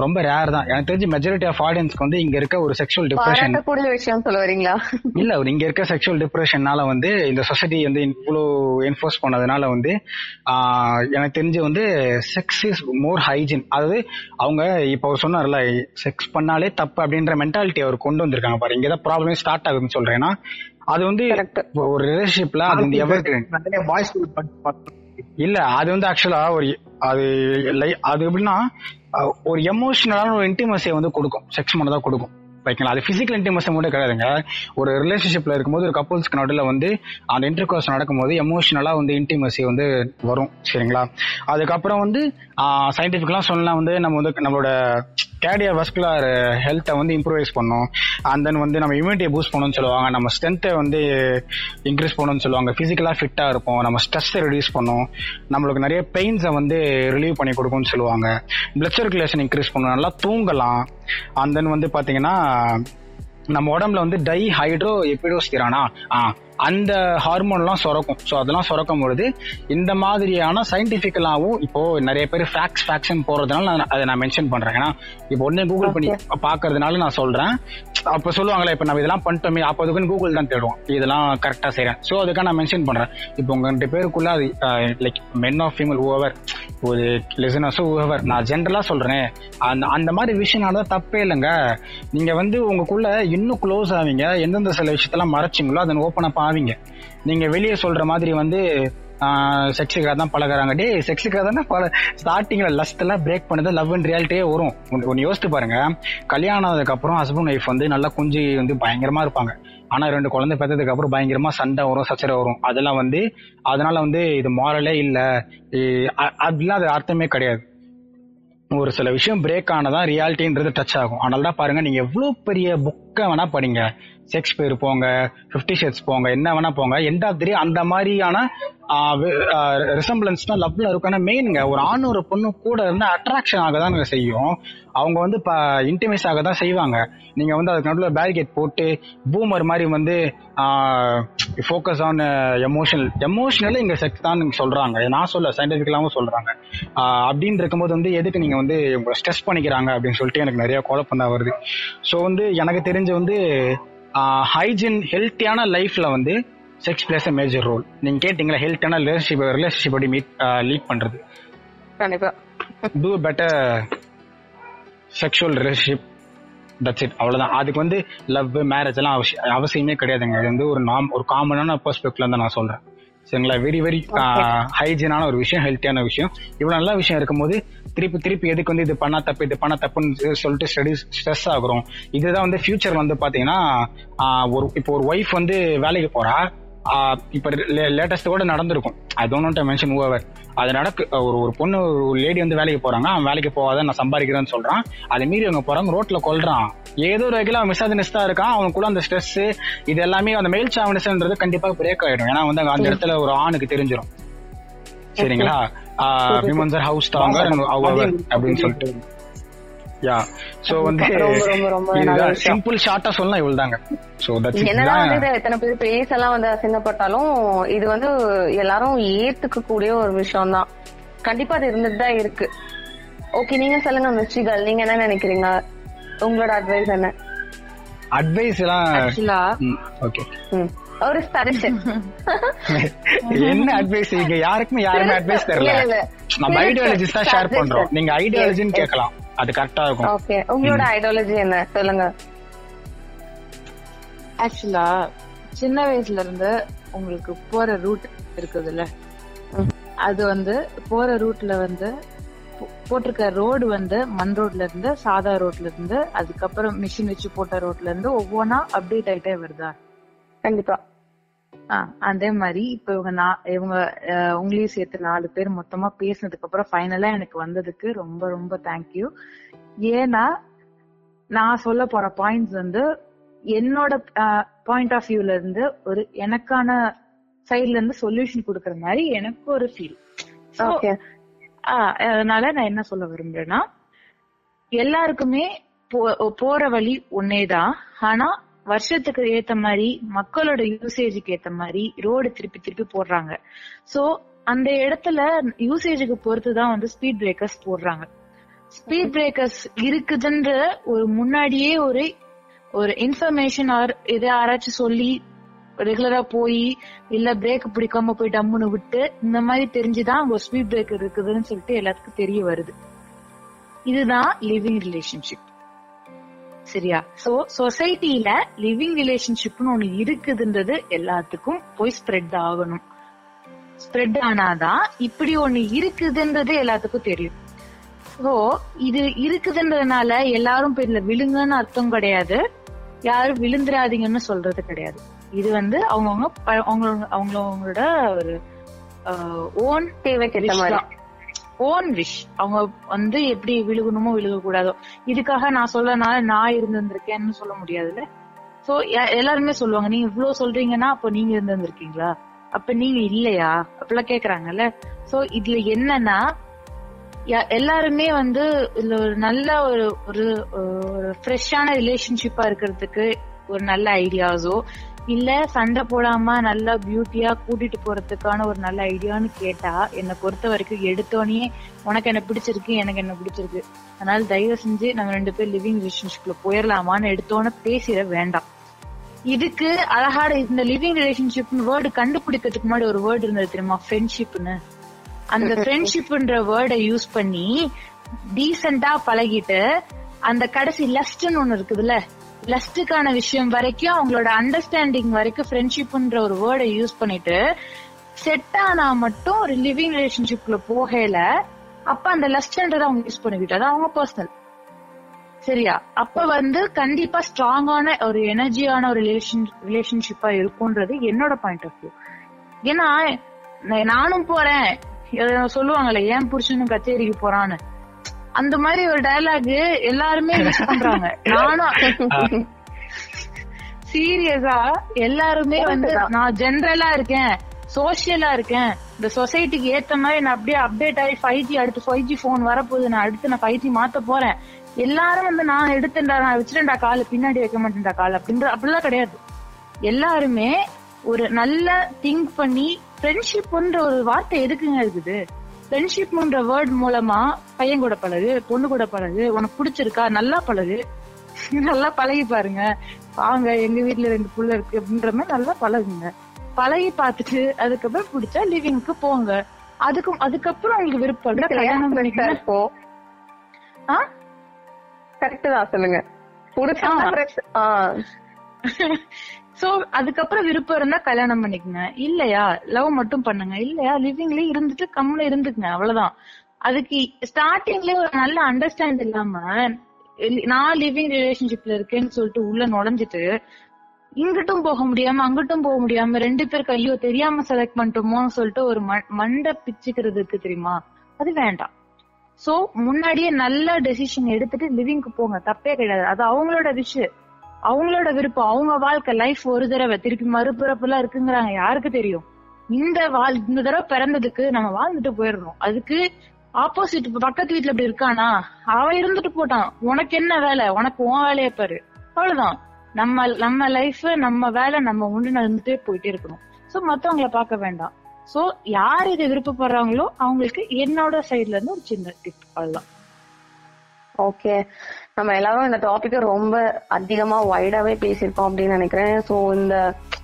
ரொம்ப ரேர் தான். எனக்கு தெரிஞ்சு மெஜாரிட்டி ஆஃப் ஆடியன்ஸ்க்கு வந்து இங்க இருக்க ஒரு செக்ஷுவல் டிப்ரெஷன் பாராட்டக்கூடிய விஷயம் சொல்ல வரீங்களா இல்ல ஒரு இங்க இருக்க செக்ஷுவல் டிப்ரெஷன்னால வந்து இந்த சொசைட்டி வந்து இவ்வளோ என்ஃபோர்ஸ் பண்ணதுனால வந்து எனக்கு தெரிஞ்சு வந்து செக்ஸ் இஸ் மோர் ஹைஜின் அதாவது அவங்க இப்போ அவர் சொன்னார்ல செக்ஸ் பண்ணாலே தப்பு அப்படின்ற மென்டாலிட்டி அவர் கொண்டு வந்திருக்காங்க பாரு. இங்க தான் ப்ராப்ளமே ஸ்டார்ட் ஆகுதுன்னு சொல்றேன்னா அது வந்து. ஒரு ரிலேஷன்ஷிப்ல அது வந்து எவர் இல்ல அது வந்து ஆக்சுவலா ஒரு அது அது எப்படின்னா ஒரு எமோஷனலான ஒரு இன்டிமசியை வந்து கொடுக்கும். செக்ஸ் மட்டும் தான் கொடுக்கும். வைக்கலாம். அது பிசிக்கல் இன்டிமேஷன் மட்டும் கிடையாதுங்க. ஒரு ரிலேஷன்ஷிப்ல இருக்கும்போது ஒரு கப்புள்ஸ்க்கு நடுவில் வந்து அந்த இன்டர்கோர்ஸ் நடக்கும்போது எமோஷனலா வந்து இன்டிமசி வந்து வரும். சரிங்களா? அதுக்கப்புறம் வந்து சயின்டிபிக்லாம் சொல்லலாம் வந்து நம்ம வந்து நம்மளோட கேடியா வஸ்குலர் ஹெல்த்தை வந்து இம்ப்ரூவைஸ் பண்ணும். அண்ட் தென் வந்து நம்ம இம்யூனிட்டியை பூஸ்ட் பண்ணணும்னு சொல்லுவாங்க. நம்ம ஸ்ட்ரென்த்தை வந்து இன்க்ரீஸ் பண்ணணும்னு சொல்லுவாங்க. ஃபிசிக்கலாக ஃபிட்டாக இருப்போம். நம்ம ஸ்ட்ரெஸ்ஸை ரிடியூஸ் பண்ணும். நம்மளுக்கு நிறைய பெயின்ஸை வந்து ரிலீவ் பண்ணி கொடுக்கும்னு சொல்லுவாங்க. பிளட் சர்க்குலேஷன் இன்க்ரீஸ் பண்ணும். நல்லா தூங்கலாம். அண்ட் தென் வந்து பார்த்தீங்கன்னா நம்ம உடம்புல வந்து டை ஹைட்ரோ எப்பிடோஸ்டிரானா ஆ அந்த ஹார்மோன்லாம் சுரக்கும். ஸோ அதெல்லாம் சுரக்கும் பொழுது இந்த மாதிரியான சயின்டிஃபிக்கலாகவும் இப்போ நிறைய பேர் ஃபேக்ஸ் ஃபேக்ஷன் போறதுனால நான் அதை நான் மென்ஷன் பண்றேன். ஏன்னா இப்போ உடனே கூகுள் பண்ணி பாக்குறதுனால நான் சொல்றேன். அப்ப சொல்லுவாங்களே இப்போ நம்ம இதெல்லாம் பண்ணிட்டோமே அப்போ அதுக்குன்னு கூகுள் தான் தேடுவோம். இதெல்லாம் கரெக்டா செய்றேன். ஸோ அதுக்காக நான் மென்ஷன் பண்றேன். இப்போ உங்க ரெண்டு பேருக்குள்ள அது like men of female over ஒரு லிசனர்ஸோ ஓவர் நான் ஜென்ரலா சொல்றேன். அந்த அந்த மாதிரி விஷயம்னால தப்பே இல்லைங்க. நீங்க வந்து உங்களுக்குள்ள இன்னும் க்ளோஸ் ஆவீங்க. எந்தெந்த சில விஷயத்தெல்லாம் மறைச்சிங்களோ அதை ஓப்பன் அப் ஆவீங்க நீங்கள் வெளியே சொல்கிற மாதிரி வந்து செக்ஸுக்காக தான் பழகிறாங்க. டே செக்ஸுக்காக தானே பல ஸ்டார்டிங்கில் லஸ்ட்டெல்லாம் பிரேக் பண்ணது லவ் அண்ட் ரியாலிட்டியே வரும். ஒன்று யோசித்து பாருங்க. கல்யாணம் ஆனதுக்கப்புறம் ஹஸ்பண்ட் ஒய்ஃப் வந்து நல்லா குஞ்சு வந்து பயங்கரமாக இருப்பாங்க. ஆனால் ரெண்டு குழந்தை பெற்றதுக்கு அப்புறம் சண்டை வரும் சச்சரை வரும். அதெல்லாம் வந்து அதனால வந்து இது மாரலே இல்லை. அதெல்லாம் அப்படிலாம் அது அர்த்தமே கிடையாது. ஒரு சில விஷயம் பிரேக் ஆனதான் ரியாலிட்டின்றது டச் ஆகும். அதனால தான் பாருங்க நீங்க எவ்வளவு பெரிய புக்கை வேணா படிங்க. ஷேக்ஸ்பியர் போங்க ஃபிஃப்டி ஷேட்ஸ் போங்க என்ன வேணா போங்க. எண்ட் ஆஃப் தி அந்த மாதிரியான ரிசம்பிளன்ஸ்னா லவ்ல இருக்கும். ஆனா மெயின்ங்க ஒரு ஆண் ஒரு பொண்ணு கூட இருந்து அட்ராக்ஷன் ஆக தான் செய்யும். அவங்க வந்து இப்போ இன்டிமேஸ் ஆக தான் செய்வாங்க. நீங்க வந்து அதுக்கு நடுவில் பேரிகேட் போட்டு பூமர் மாதிரி வந்து ஃபோக்கஸ் ஆன் எமோஷனல் எமோஷனல் இங்க செக்ஸ் தான் நீங்க சொல்றாங்க. நான் சொல்ல சயின்டிபிக்கலாகவும் சொல்றாங்க. அப்படின்னு இருக்கும்போது வந்து எதுக்கு நீங்க வந்து உங்களை ஸ்ட்ரெஸ் பண்ணிக்கிறாங்க அப்படின்னு சொல்லிட்டு எனக்கு நிறைய குழப்பம் தான் வருது. ஸோ வந்து எனக்கு தெரிஞ்சு வந்து ஹைஜின் ஹெல்த்தியான லைஃப்ல வந்து sex plays a major role நீங்க கேட்டீங்களா ஹெல்த்தியான ரிலேஷன்ஷிப் ரிலேஷன்ஷிப் எப்படி மீட் லீட் பண்றது? கண்டிப்பா. To better sexual relationship that's it அவ்வளவுதான். அதுக்கு வந்து லவ் மேரேஜ் எல்லாம் அவசியம் கிடையாதுங்க. இது வந்து ஒரு நாம் ஒரு காமனான பெர்ஸ்பெக்ட்ல தான் நான் சொல்றேன். சரிங்களா? வெரி வெரி ஹைஜீனான ஒரு விஷயம் ஹெல்த்தியான விஷயம். இவ்வளவு நல்ல விஷயம் இருக்கும்போது திருப்பி திருப்பி எதுக்கு வந்து இது பண்ணா தப்பு இது பண்ணா தப்புன்னு சொல்லிட்டு ஸ்டடி ஸ்ட்ரெஸ் ஆகுறோம். இதுதான் வந்து ஃபியூச்சர் வந்து பாத்தீங்கன்னா ஆஹ் ஒரு இப்போ ஒரு ஒய்ஃப் வந்து வேலைக்கு போறா இப்ப லேட்டஸ்ட் கூட நடந்திருக்கும். ஐ டோன்ட் மென்ஷன் ஓவர் அது நடக்கு ஒரு ஒரு பொண்ணு ஒரு லேடி வந்து வேலைக்கு போறாங்க அவன் வேலைக்கு போகாத நான் சம்பாதிக்கிறேன்னு சொல்றான். அதை மீறி அவங்க போறாங்க ரோட்ல கொல்றான். ஏதோ ஒரு வகையில அவன் மிசாஜினிஸ்டா இருக்கான். அவனுக்குள்ள அந்த ஸ்ட்ரெஸ் இது எல்லாமே அந்த மெயில் சாவனிசன்றது கண்டிப்பா பிரேக் ஆயிடும். ஏன்னா வந்து அந்த இடத்துல ஒரு ஆணுக்கு தெரிஞ்சிடும் சரிங்களா? விமன்ஸ் ஆர் ஹவுஸ் ஸ்ட்ராங்கர் அப்படின்னு சொல்லிட்டு. யா. சோ வந்து. சிம்பிள் ஷார்ட்டா சொல்லலாம் இவ்வளவுதாங்க சோ தட்ஸ் என்னதான் எத்தனை பேர் பேசலாம் வந்து அசிங்கப்பட்டாலும் இது வந்து எல்லாரும் ஏத்துக்க கூடிய ஒரு விஷயம் தான் கண்டிப்பா அது இருந்துட்டு தான் இருக்கு. ஓகே நீங்க சொல்லுங்க மிஸ்டிகள் நீங்க என்ன நினைக்கிறீங்க? உங்களோட அட்வைஸ் என்ன? அட்வைஸ் எல்லாம் ஓகே ம். ஒரு என்ன அட்வைஸ் இங்க யாருக்குமே யாருமே அட்வைஸ் தெரியல. இல்ல, இல்ல. நம்ம ஐடியாலஜிஸ் தான் ஷேர். பண்றோம். நீங்க ஐடியாலஜின்னு. கேட்கலாம். அது கரெக்டா இருக்கும். ஓகே உங்களோட ஐடியாலஜி என்ன? சொல்லுங்க. ஆக்சுவலா சின்ன வயசுல இருந்து உங்களுக்கு போற ரூட் இருக்குதுல்ல. அது வந்து போற ரூட்ல வந்து போட்டிருக்க ரோடு வந்து மண் ரோட்ல இருந்து சாதா ரோட்ல இருந்து அதுக்கப்புறம் மிஷின் வச்சு போட்ட ரோட்ல இருந்து ஒவ்வொன்னா அப்டேட் ஆயிட்டே வருதா? கண்டிப்பா. அதே மாதிரி இப்ப இவங்க நா- இவங்க உங்களையும் சேர்த்து நாலு பேர் மொத்தமா பேசினதுக்கு அப்புறம் ஃபைனலா எனக்கு வந்ததுக்கு ரொம்ப ரொம்ப தேங்க்யூ ஏன்னா நான் சொல்ல போற பாயிண்ட்ஸ் வந்து என்னோட பாயிண்ட் ஆஃப் வியூல இருந்து ஒரு எனக்கான சைட்ல இருந்து சொல்யூஷன் கொடுக்கற மாதிரி எனக்கு ஒரு ஃபீல் ஓகே அதனால நான் என்ன சொல்ல விரும்புறேன்னா எல்லாருக்குமே போ- போற வழி ஒன்னேதான் ஆனா வருஷத்துக்கு ஏத்த மாதிரி மக்களோட யூசேஜுக்கு ஏத்த மாதிரி ரோடு திருப்பி திருப்பி போடுறாங்க. சோ அந்த இடத்துல யூசேஜுக்கு பொறுத்து தான் வந்து ஸ்பீட் பிரேக்கர்ஸ் போடுறாங்க. ஸ்பீட் பிரேக்கர்ஸ் இருக்குதுன்ற ஒரு முன்னாடியே ஒரு ஒரு இன்ஃபர்மேஷன் ஆர் இதை யாராச்சும் சொல்லி ரெகுலரா போய் இல்ல பிரேக் பிடிக்காம போய் டம்முன்னு விட்டு இந்த மாதிரி தெரிஞ்சுதான் அங்க ஸ்பீட் பிரேக் இருக்குதுன்னு சொல்லிட்டு எல்லாத்துக்கும் தெரிய வருது. இதுதான் லிவிங் ரிலேஷன்ஷிப் சரியா? சோ சொசைட்டில லிவிங் ரிலேஷன்ஷிப்னு ஒண்ணு இருக்குதுன்றது எல்லாத்துக்கும் போய் ஸ்ப்ரெட் ஆகணும். ஸ்ப்ரெட் ஆனாதான் இப்படி ஒண்ணு இருக்குதுன்றது எல்லாத்துக்கும் தெரியும். சோ இது இருக்குதுன்றதுனால எல்லாரும் போய் இதுல விழுங்கன்னு அர்த்தம் கிடையாது. யாரும் விழுந்துராதீங்கன்னு சொல்றது கிடையாது. இது வந்து அவங்கவுங்க அவங்களோட அவங்களோட ஒரு ஓன் தேவைக்கேற்ற மாதிரி. ஓன் விஷ் அவங்க வந்து எப்படி விழுகணுமோ விழுக கூடாதோ இதுக்காக நான் சொல்லனால நான் இருந்திருக்கேன்னு சொல்ல முடியாதுல்ல? சோ எல்லாருமே சொல்லுவாங்க நீங்க இவ்ளோ சொல்றீங்கன்னா அப்ப நீங்க இருந்திருக்கீங்களா அப்ப நீங்க இல்லையா? அப்படிலாம் கேக்குறாங்கல்ல? சோ இதுல என்னன்னா எல்லாருமே வந்து இதுல ஒரு நல்ல ஒரு ஒரு ஒரு ஃப்ரெஷ்ஷான ரிலேஷன்ஷிப்பா இருக்கிறதுக்கு ஒரு நல்ல ஐடியாஸோ இல்ல சண்டை போடாம நல்லா பியூட்டியா கூட்டிட்டு போறதுக்கான ஒரு நல்ல ஐடியான்னு கேட்டா என்னை பொறுத்த வரைக்கும் எடுத்தோடனே உனக்கு என்ன பிடிச்சிருக்கு எனக்கு என்ன பிடிச்சிருக்கு. அதனால தயவு செஞ்சு நம்ம ரெண்டு பேர் லிவிங் ரிலேஷன்ஷிப்ல போயிடலாமான்னு எடுத்தோன்னே பேசிட வேண்டாம். இதுக்கு அழகான இந்த லிவிங் ரிலேஷன்ஷிப் வேர்டு கண்டுபிடிக்கிறதுக்கு முன்னாடி ஒரு வேர்டு இருந்தது தெரியுமா? ஃப்ரெண்ட்ஷிப்னு அந்த ஃப்ரெண்ட்ஷிப்ன்ற வேர்டை யூஸ் பண்ணி டீசெண்டா பழகிட்டு அந்த கடைசி லஸ்ட்னு ஒண்ணு இருக்குதுல்ல லஸ்டுக்கான விஷயம் வரைக்கும் அவங்களோட அண்டர்ஸ்டாண்டிங் வரைக்கும் ஃப்ரெண்ட்ஷிப்ன்ற ஒரு வேர்டை யூஸ் பண்ணிட்டு செட் ஆனா மட்டும் ஒரு லிவிங் ரிலேஷன்ஷிப்ல போகல அப்ப அந்த லஸ்ட்ன்றதை அவங்க யூஸ் பண்ணிக்கிட்டு அது அவங்க பர்சனல் சரியா? அப்ப வந்து கண்டிப்பா ஸ்ட்ராங்கான ஒரு எனர்ஜியான ஒரு ரிலேஷன் ரிலேஷன்ஷிப்பா இருக்கும்ன்றது என்னோட பாயிண்ட் ஆஃப் வியூ ஏன்னா நானும் போறேன். சொல்லுவாங்கல்ல ஏன் புருஷனும் கச்சேரிக்கு போறான்னு? அந்த மாதிரி ஒரு டயலாக் எல்லாருமே யூஸ் பண்றாங்க. நானும் சீரியஸா எல்லாருமே வந்து நான் ஜென்ரலா இருக்கேன். சோசியலா இருக்கேன். இந்த சொசைட்டிக்கு ஏத்த மாதிரி நான் அப்படியே அப்டேட் ஆகி ஃபைவ் ஜி அடுத்து ஃபைவ் ஜி போன் வரப்போகுது. நான் அடுத்து நான் ஃபைவ் ஜி மாத்த போறேன். எல்லாரும் வந்து நான் எடுத்துட்டா நான் வச்சுட்டேன்டா கால பின்னாடி வைக்க மாட்டேன்டா கால் அப்படின்ற அப்படிலாம் கிடையாது. எல்லாருமே ஒரு நல்ல திங்க் பண்ணி ஃப்ரெண்ட்ஷிப்ன்ற ஒரு வார்த்தை எதுக்குங்க இருக்குது? ஃப்ரெண்ட்ஷிப்ன்ற வேர்ட் மூலமா பையன் கூட பழகு பொண்ணு கூட பழகு உனக்கு பிடிச்சிருக்கா நல்லா பழகு. நல்லா பழகி பாருங்க. வாங்க எங்க வீட்ல ரெண்டு புள்ள இருக்கு அப்படின்ற மாதிரி நல்லா பழகுங்க. பழகி பார்த்துட்டு அதுக்கப்புறம் பிடிச்சா லிவிங்க்கு போங்க. அதுக்கும் அதுக்கப்புறம் உங்களுக்கு விருப்பம் கல்யாணம் இருக்கும் ஆ? கரெக்ட் தான் சொல்லுங்க. சோ அதுக்கப்புறம் விருப்பம் இருந்தா கல்யாணம் பண்ணிக்கங்க. இல்லையா? லவ் மட்டும் பண்ணுங்க. இல்லையா? லிவிங்லயே இருந்துட்டு கம்முன்னு இருந்துக்குங்க. அவ்வளவுதான். அதுக்கு ஸ்டார்டிங்ல ஒரு நல்ல அண்டர்ஸ்டாண்ட் இல்லாம நான் லிவிங் ரிலேஷன்ஷிப்ல இருக்கேன்னு சொல்லிட்டு உள்ள நுழைஞ்சிட்டு இங்கிட்டும் போக முடியாம அங்கிட்டும் போக முடியாம ரெண்டு பேருக்கு ஐயோ தெரியாம செலக்ட் பண்ணிட்டோமோன்னு சொல்லிட்டு ஒரு மண்டை பிச்சுக்கிறது இருக்கு தெரியுமா? அது வேண்டாம். சோ முன்னாடியே நல்ல டெசிஷன் எடுத்துட்டு லிவிங்க்கு போங்க. தப்பே கிடையாது. அது அவங்களோட விஷயம் அவங்களோட விருப்பம் அவங்க வாழ்க்கை லைஃப் ஒரு தடவை திருப்பி மறுபிறப்புலாம் இருக்குங்கிறாங்க. யாருக்கு தெரியும்? இந்த வாழ் இந்த தடவை பிறந்ததுக்கு நம்ம வாழ்ந்துட்டு போயிடுறோம் அதுக்கு ஆப்போசிட் பக்கத்து வீட்டுல இப்படி இருக்கானா? அவன் இருந்துட்டு போட்டான். உனக்கு என்ன வேலை? உனக்கு உன் வேலையை பாரு. அவ்வளவுதான். நம்ம நம்ம லைஃப் நம்ம வேலை நம்ம உண்டு நடந்துட்டே போயிட்டே இருக்கணும். சோ மத்தவங்கள பார்க்க வேண்டாம். சோ யார் இதை விருப்பப்படுறாங்களோ அவங்களுக்கு என்னோட சைடுல இருந்து ஒரு சின்ன டிப் அவ்வளவுதான். ஓகே நம்ம எல்லாரும் இந்த டாபிக் ரொம்ப அதிகமா வைடாவே பேசியிருக்கோம் அப்படின்னு நினைக்கிறேன். சோ இந்த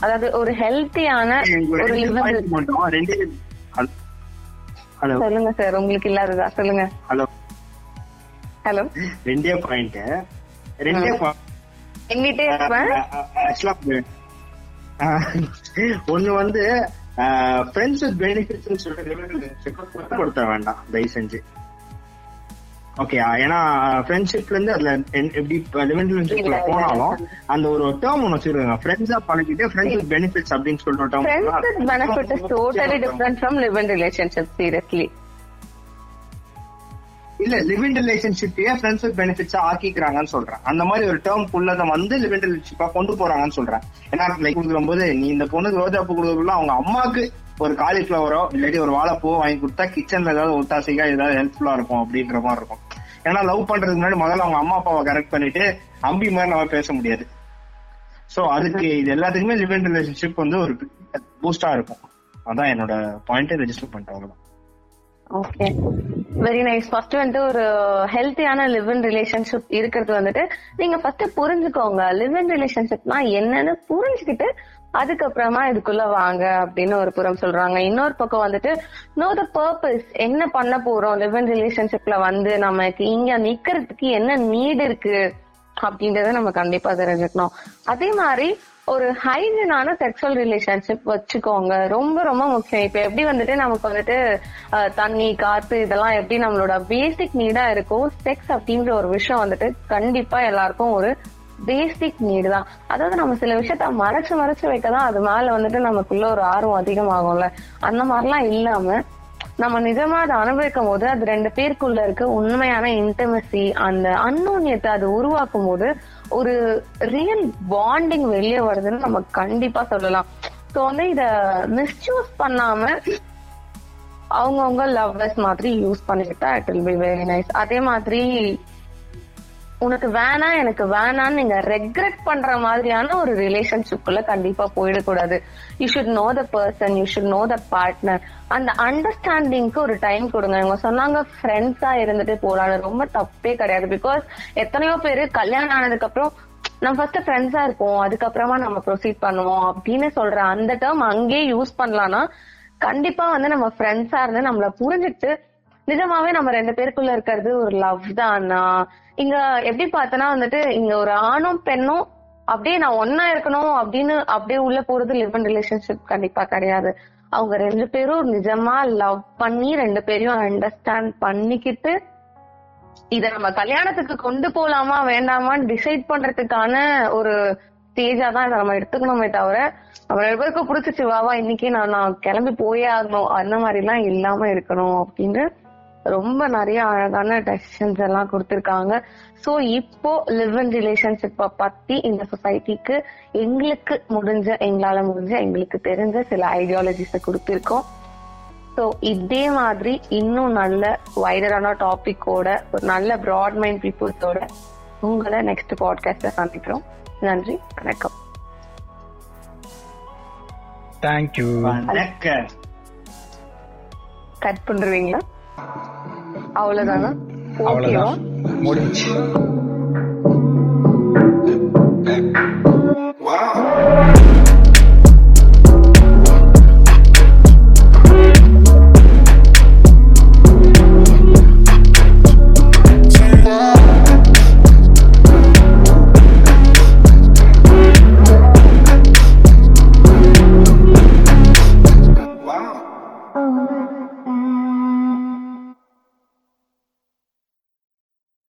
அதாவது ஒரு ஹெல்த்தியான ஒரு சொல்லுங்க சார் உங்களுக்கு இல்லாததா? சொல்லுங்க. ஹலோ. ஹலோ. ரெண்டே பாயிண்ட் ரெண்டே எங்கிட்டே ஒண்ணு வந்து ஃப்ரெண்ட்ஸ் வித் பெனிஃபிட்ஸ் சொல்லிட்டு கொடுத்த வேண்டாம். தயவு செஞ்சு. ஓகே ஏன்னா ஃப்ரெண்ட்ஷிப்ல இருந்து அதுல எப்படி லிமிட் ரிலேஷன்ஷிப்ல போனாலும் அந்த ஒரு டேர்ம் ஒன்னு வச்சிருக்காங்க. ஃப்ரெண்ட்ஸா பழகிட்டு ஃப்ரெண்ட்ஸ் வித் பெனிஃபிட்ஸ் அப்படின்னு term friends with benefit is totally different from live in relationship seriously இல்ல லிவ் இன் ரிலேஷன்ஷிப்பையே ஃப்ரெண்ட்ஸ் வித் பெனிஃபிட்ஸா ஆக்கிக்கிறாங்கன்னு சொல்றேன். அந்த மாதிரி ஒரு டேர்ம் உள்ளத வந்து லிவ் இன் ரிலேஷன்ஷிப்பா கொண்டு போறாங்கன்னு சொல்றேன். ஏன்னா லைக் கொடுக்கும் போது நீ இந்த பொண்ணுக்கு ரோஜா பூ கொடுக்கறதுல அவங்க அம்மாக்கு ஒரு காலிஃபிளவரோ இல்லாட்டி ஒரு வாழைப்பூ வாங்கி கொடுத்தா கிச்சன்ல ஏதாவது ஒத்தாசைக்கா ஏதாவது ஹெல்ப்ஃபுல்லா இருக்கும் அப்படின்ற மாதிரி இருக்கும். ஏன்னா லவ் பண்றதுக்கு முன்னாடி முதல்ல அவங்க அம்மா அப்பாவை கரெக்ட் பண்ணிட்டு அம்பி மாதிரி நம்ம பேச முடியாது. சோ அதுக்கு இது எல்லாத்துக்குமே லிவ் இன் ரிலேஷன்ஷிப் வந்து ஒரு பூஸ்டா இருக்கும். அதான் என்னோட பாயிண்ட் ரெஜிஸ்டர் பண்ணிட்டேன் ஓகே வெரி நைஸ் ஃபர்ஸ்ட் வந்துட்டு ஒரு ஹெல்த்தியான லிவ் இன் ரிலேஷன்ஷிப் இருக்கிறது வந்துட்டு நீங்க ஃபர்ஸ்ட் புரிஞ்சுக்கோங்க. லிவ் இன் ரிலேஷன்ஷிப்னா என்னன்னு புரிஞ்சுக்கிட்டு அதுக்கப்புறமா இதுக்குள்ள வாங்க அப்படின்னு ஒரு புறம் சொல்றாங்க. இன்னொரு பக்கம் வந்துட்டு நோ த பர்பஸ் என்ன பண்ண போறோம்? லிவ் இன் ரிலேஷன்ஷிப்ல வந்து நமக்கு இங்க நிக்கிறதுக்கு என்ன நீட் இருக்கு? அப்படின்றத நம்ம கண்டிப்பா தெரிஞ்சுக்கணும். அதே மாதிரி ஒரு ஹைஜீனான செக்ஷுவல் ரிலேஷன்ஷிப் வச்சுக்கோங்க. ரொம்ப ரொம்ப முக்கியம். இப்ப எப்படி வந்துட்டு நமக்கு வந்துட்டு அஹ், தண்ணி காத்து இதெல்லாம் எப்படி நம்மளோட பேசிக் நீடா இருக்கும் செக்ஸ் அப்படின்ற ஒரு விஷயம் வந்துட்டு கண்டிப்பா எல்லாருக்கும் ஒரு பேசிக் நீடு தான். அதாவது நம்ம சில விஷயத்த மறைச்சு மறைச்சு வைக்கதான் அது மேல வந்துட்டு நமக்குள்ள ஒரு ஆர்வம் அதிகமாகும்ல. அந்த மாதிரிலாம் இல்லாம நம்ம நிஜமா அதை அனுபவிக்கும் போது அது ரெண்டு பேருக்குள்ள இருக்க உண்மையான இன்டமசி அந்த அன்னோன்யத்தை அது உருவாக்கும் போது ஒரு ரியல் பாண்டிங் வெளியே வருதுன்னு நம்ம கண்டிப்பா சொல்லலாம். ஸோ வந்து இத மிஸ்யூஸ் பண்ணாம அவங்கவுங்க லவ்வர்ஸ் மாதிரி யூஸ் பண்ணிக்கிட்டா it will be very nice அதே மாதிரி உனக்கு வேணாம் எனக்கு வேணாம்னு நீங்க ரெக்ரெட் பண்ற மாதிரியான ஒரு ரிலேஷன்ஷிப்குள்ள கண்டிப்பா போயிடக்கூடாது. You should know the person you should know the partner அந்த அண்டர்ஸ்டாண்டிங்க்கு ஒரு டைம் கொடுங்க. இவங்க சொன்னாங்க ஃப்ரெண்ட்ஸா இருந்துட்டு போலான்னு ரொம்ப தப்பே கிடையாது. பிகாஸ் எத்தனையோ பேரு கல்யாணம் ஆனதுக்கு அப்புறம் நம்ம ஃபர்ஸ்ட் ஃப்ரெண்ட்ஸா இருப்போம். அதுக்கப்புறமா நம்ம ப்ரொசீட் பண்ணுவோம். அப்படின்னு சொல்ற அந்த டேர்ம் அங்கேயே யூஸ் பண்ணலாம்னா கண்டிப்பா வந்து நம்ம ஃப்ரெண்ட்ஸா இருந்து நம்மள புரிஞ்சுட்டு நிஜமாவே நம்ம ரெண்டு பேருக்குள்ள இருக்கிறது ஒரு லவ் தானா? இங்க எப்படி பார்த்தனா வந்துட்டு இங்க ஒரு ஆணும் பெண்ணும் அப்படியே நான் ஒன்னா இருக்கணும் அப்படின்னு அப்படியே உள்ள போறது லிவ் அண்ட் ரிலேஷன்ஷிப் கண்டிப்பா கிடையாது. அவங்க ரெண்டு பேரும் நிஜமா லவ் பண்ணி ரெண்டு பேரையும் அண்டர்ஸ்டாண்ட் பண்ணிக்கிட்டு இத நம்ம கல்யாணத்துக்கு கொண்டு போலாமா வேண்டாமான்னு டிசைட் பண்றதுக்கான ஒரு ஸ்டேஜா தான் இதை நம்ம எடுத்துக்கணுமே தவிர நம்ம ரெண்டு பேருக்கும் பிடிச்சிச்சு வாவா இன்னைக்கு நான் நான் கிளம்பி போயே ஆகணும். அந்த மாதிரி எல்லாம் இல்லாம இருக்கணும் அப்படின்னு ரொம்ப நிறைய அழகான டெசிஷன்ஸ் எல்லாம் கொடுத்திருக்காங்க. சோ இப்போ லிவ் இன் ரிலேஷன்ஷிப்ப பத்தி இந்த சொசைட்டிக்கு எங்களுக்கு முடிஞ்ச எங்களால முடிஞ்ச எங்களுக்கு தெரிஞ்ச சில ஐடியாலஜிஸ கொடுத்திருக்கோம். ஸோ இதே மாதிரி இன்னும் நல்ல வைடரான டாபிக்கோட ஒரு நல்ல ப்ராட் மைண்ட் பீப்புள்ஸோட உங்களை நெக்ஸ்ட் பாட்காஸ்ட்ல சந்திக்கிறோம். நன்றி வணக்கம். தேங்க்யூ வணக்கம். கட் பண்ணுவீங்களா Avladanın Avladan. Moriç. Wow.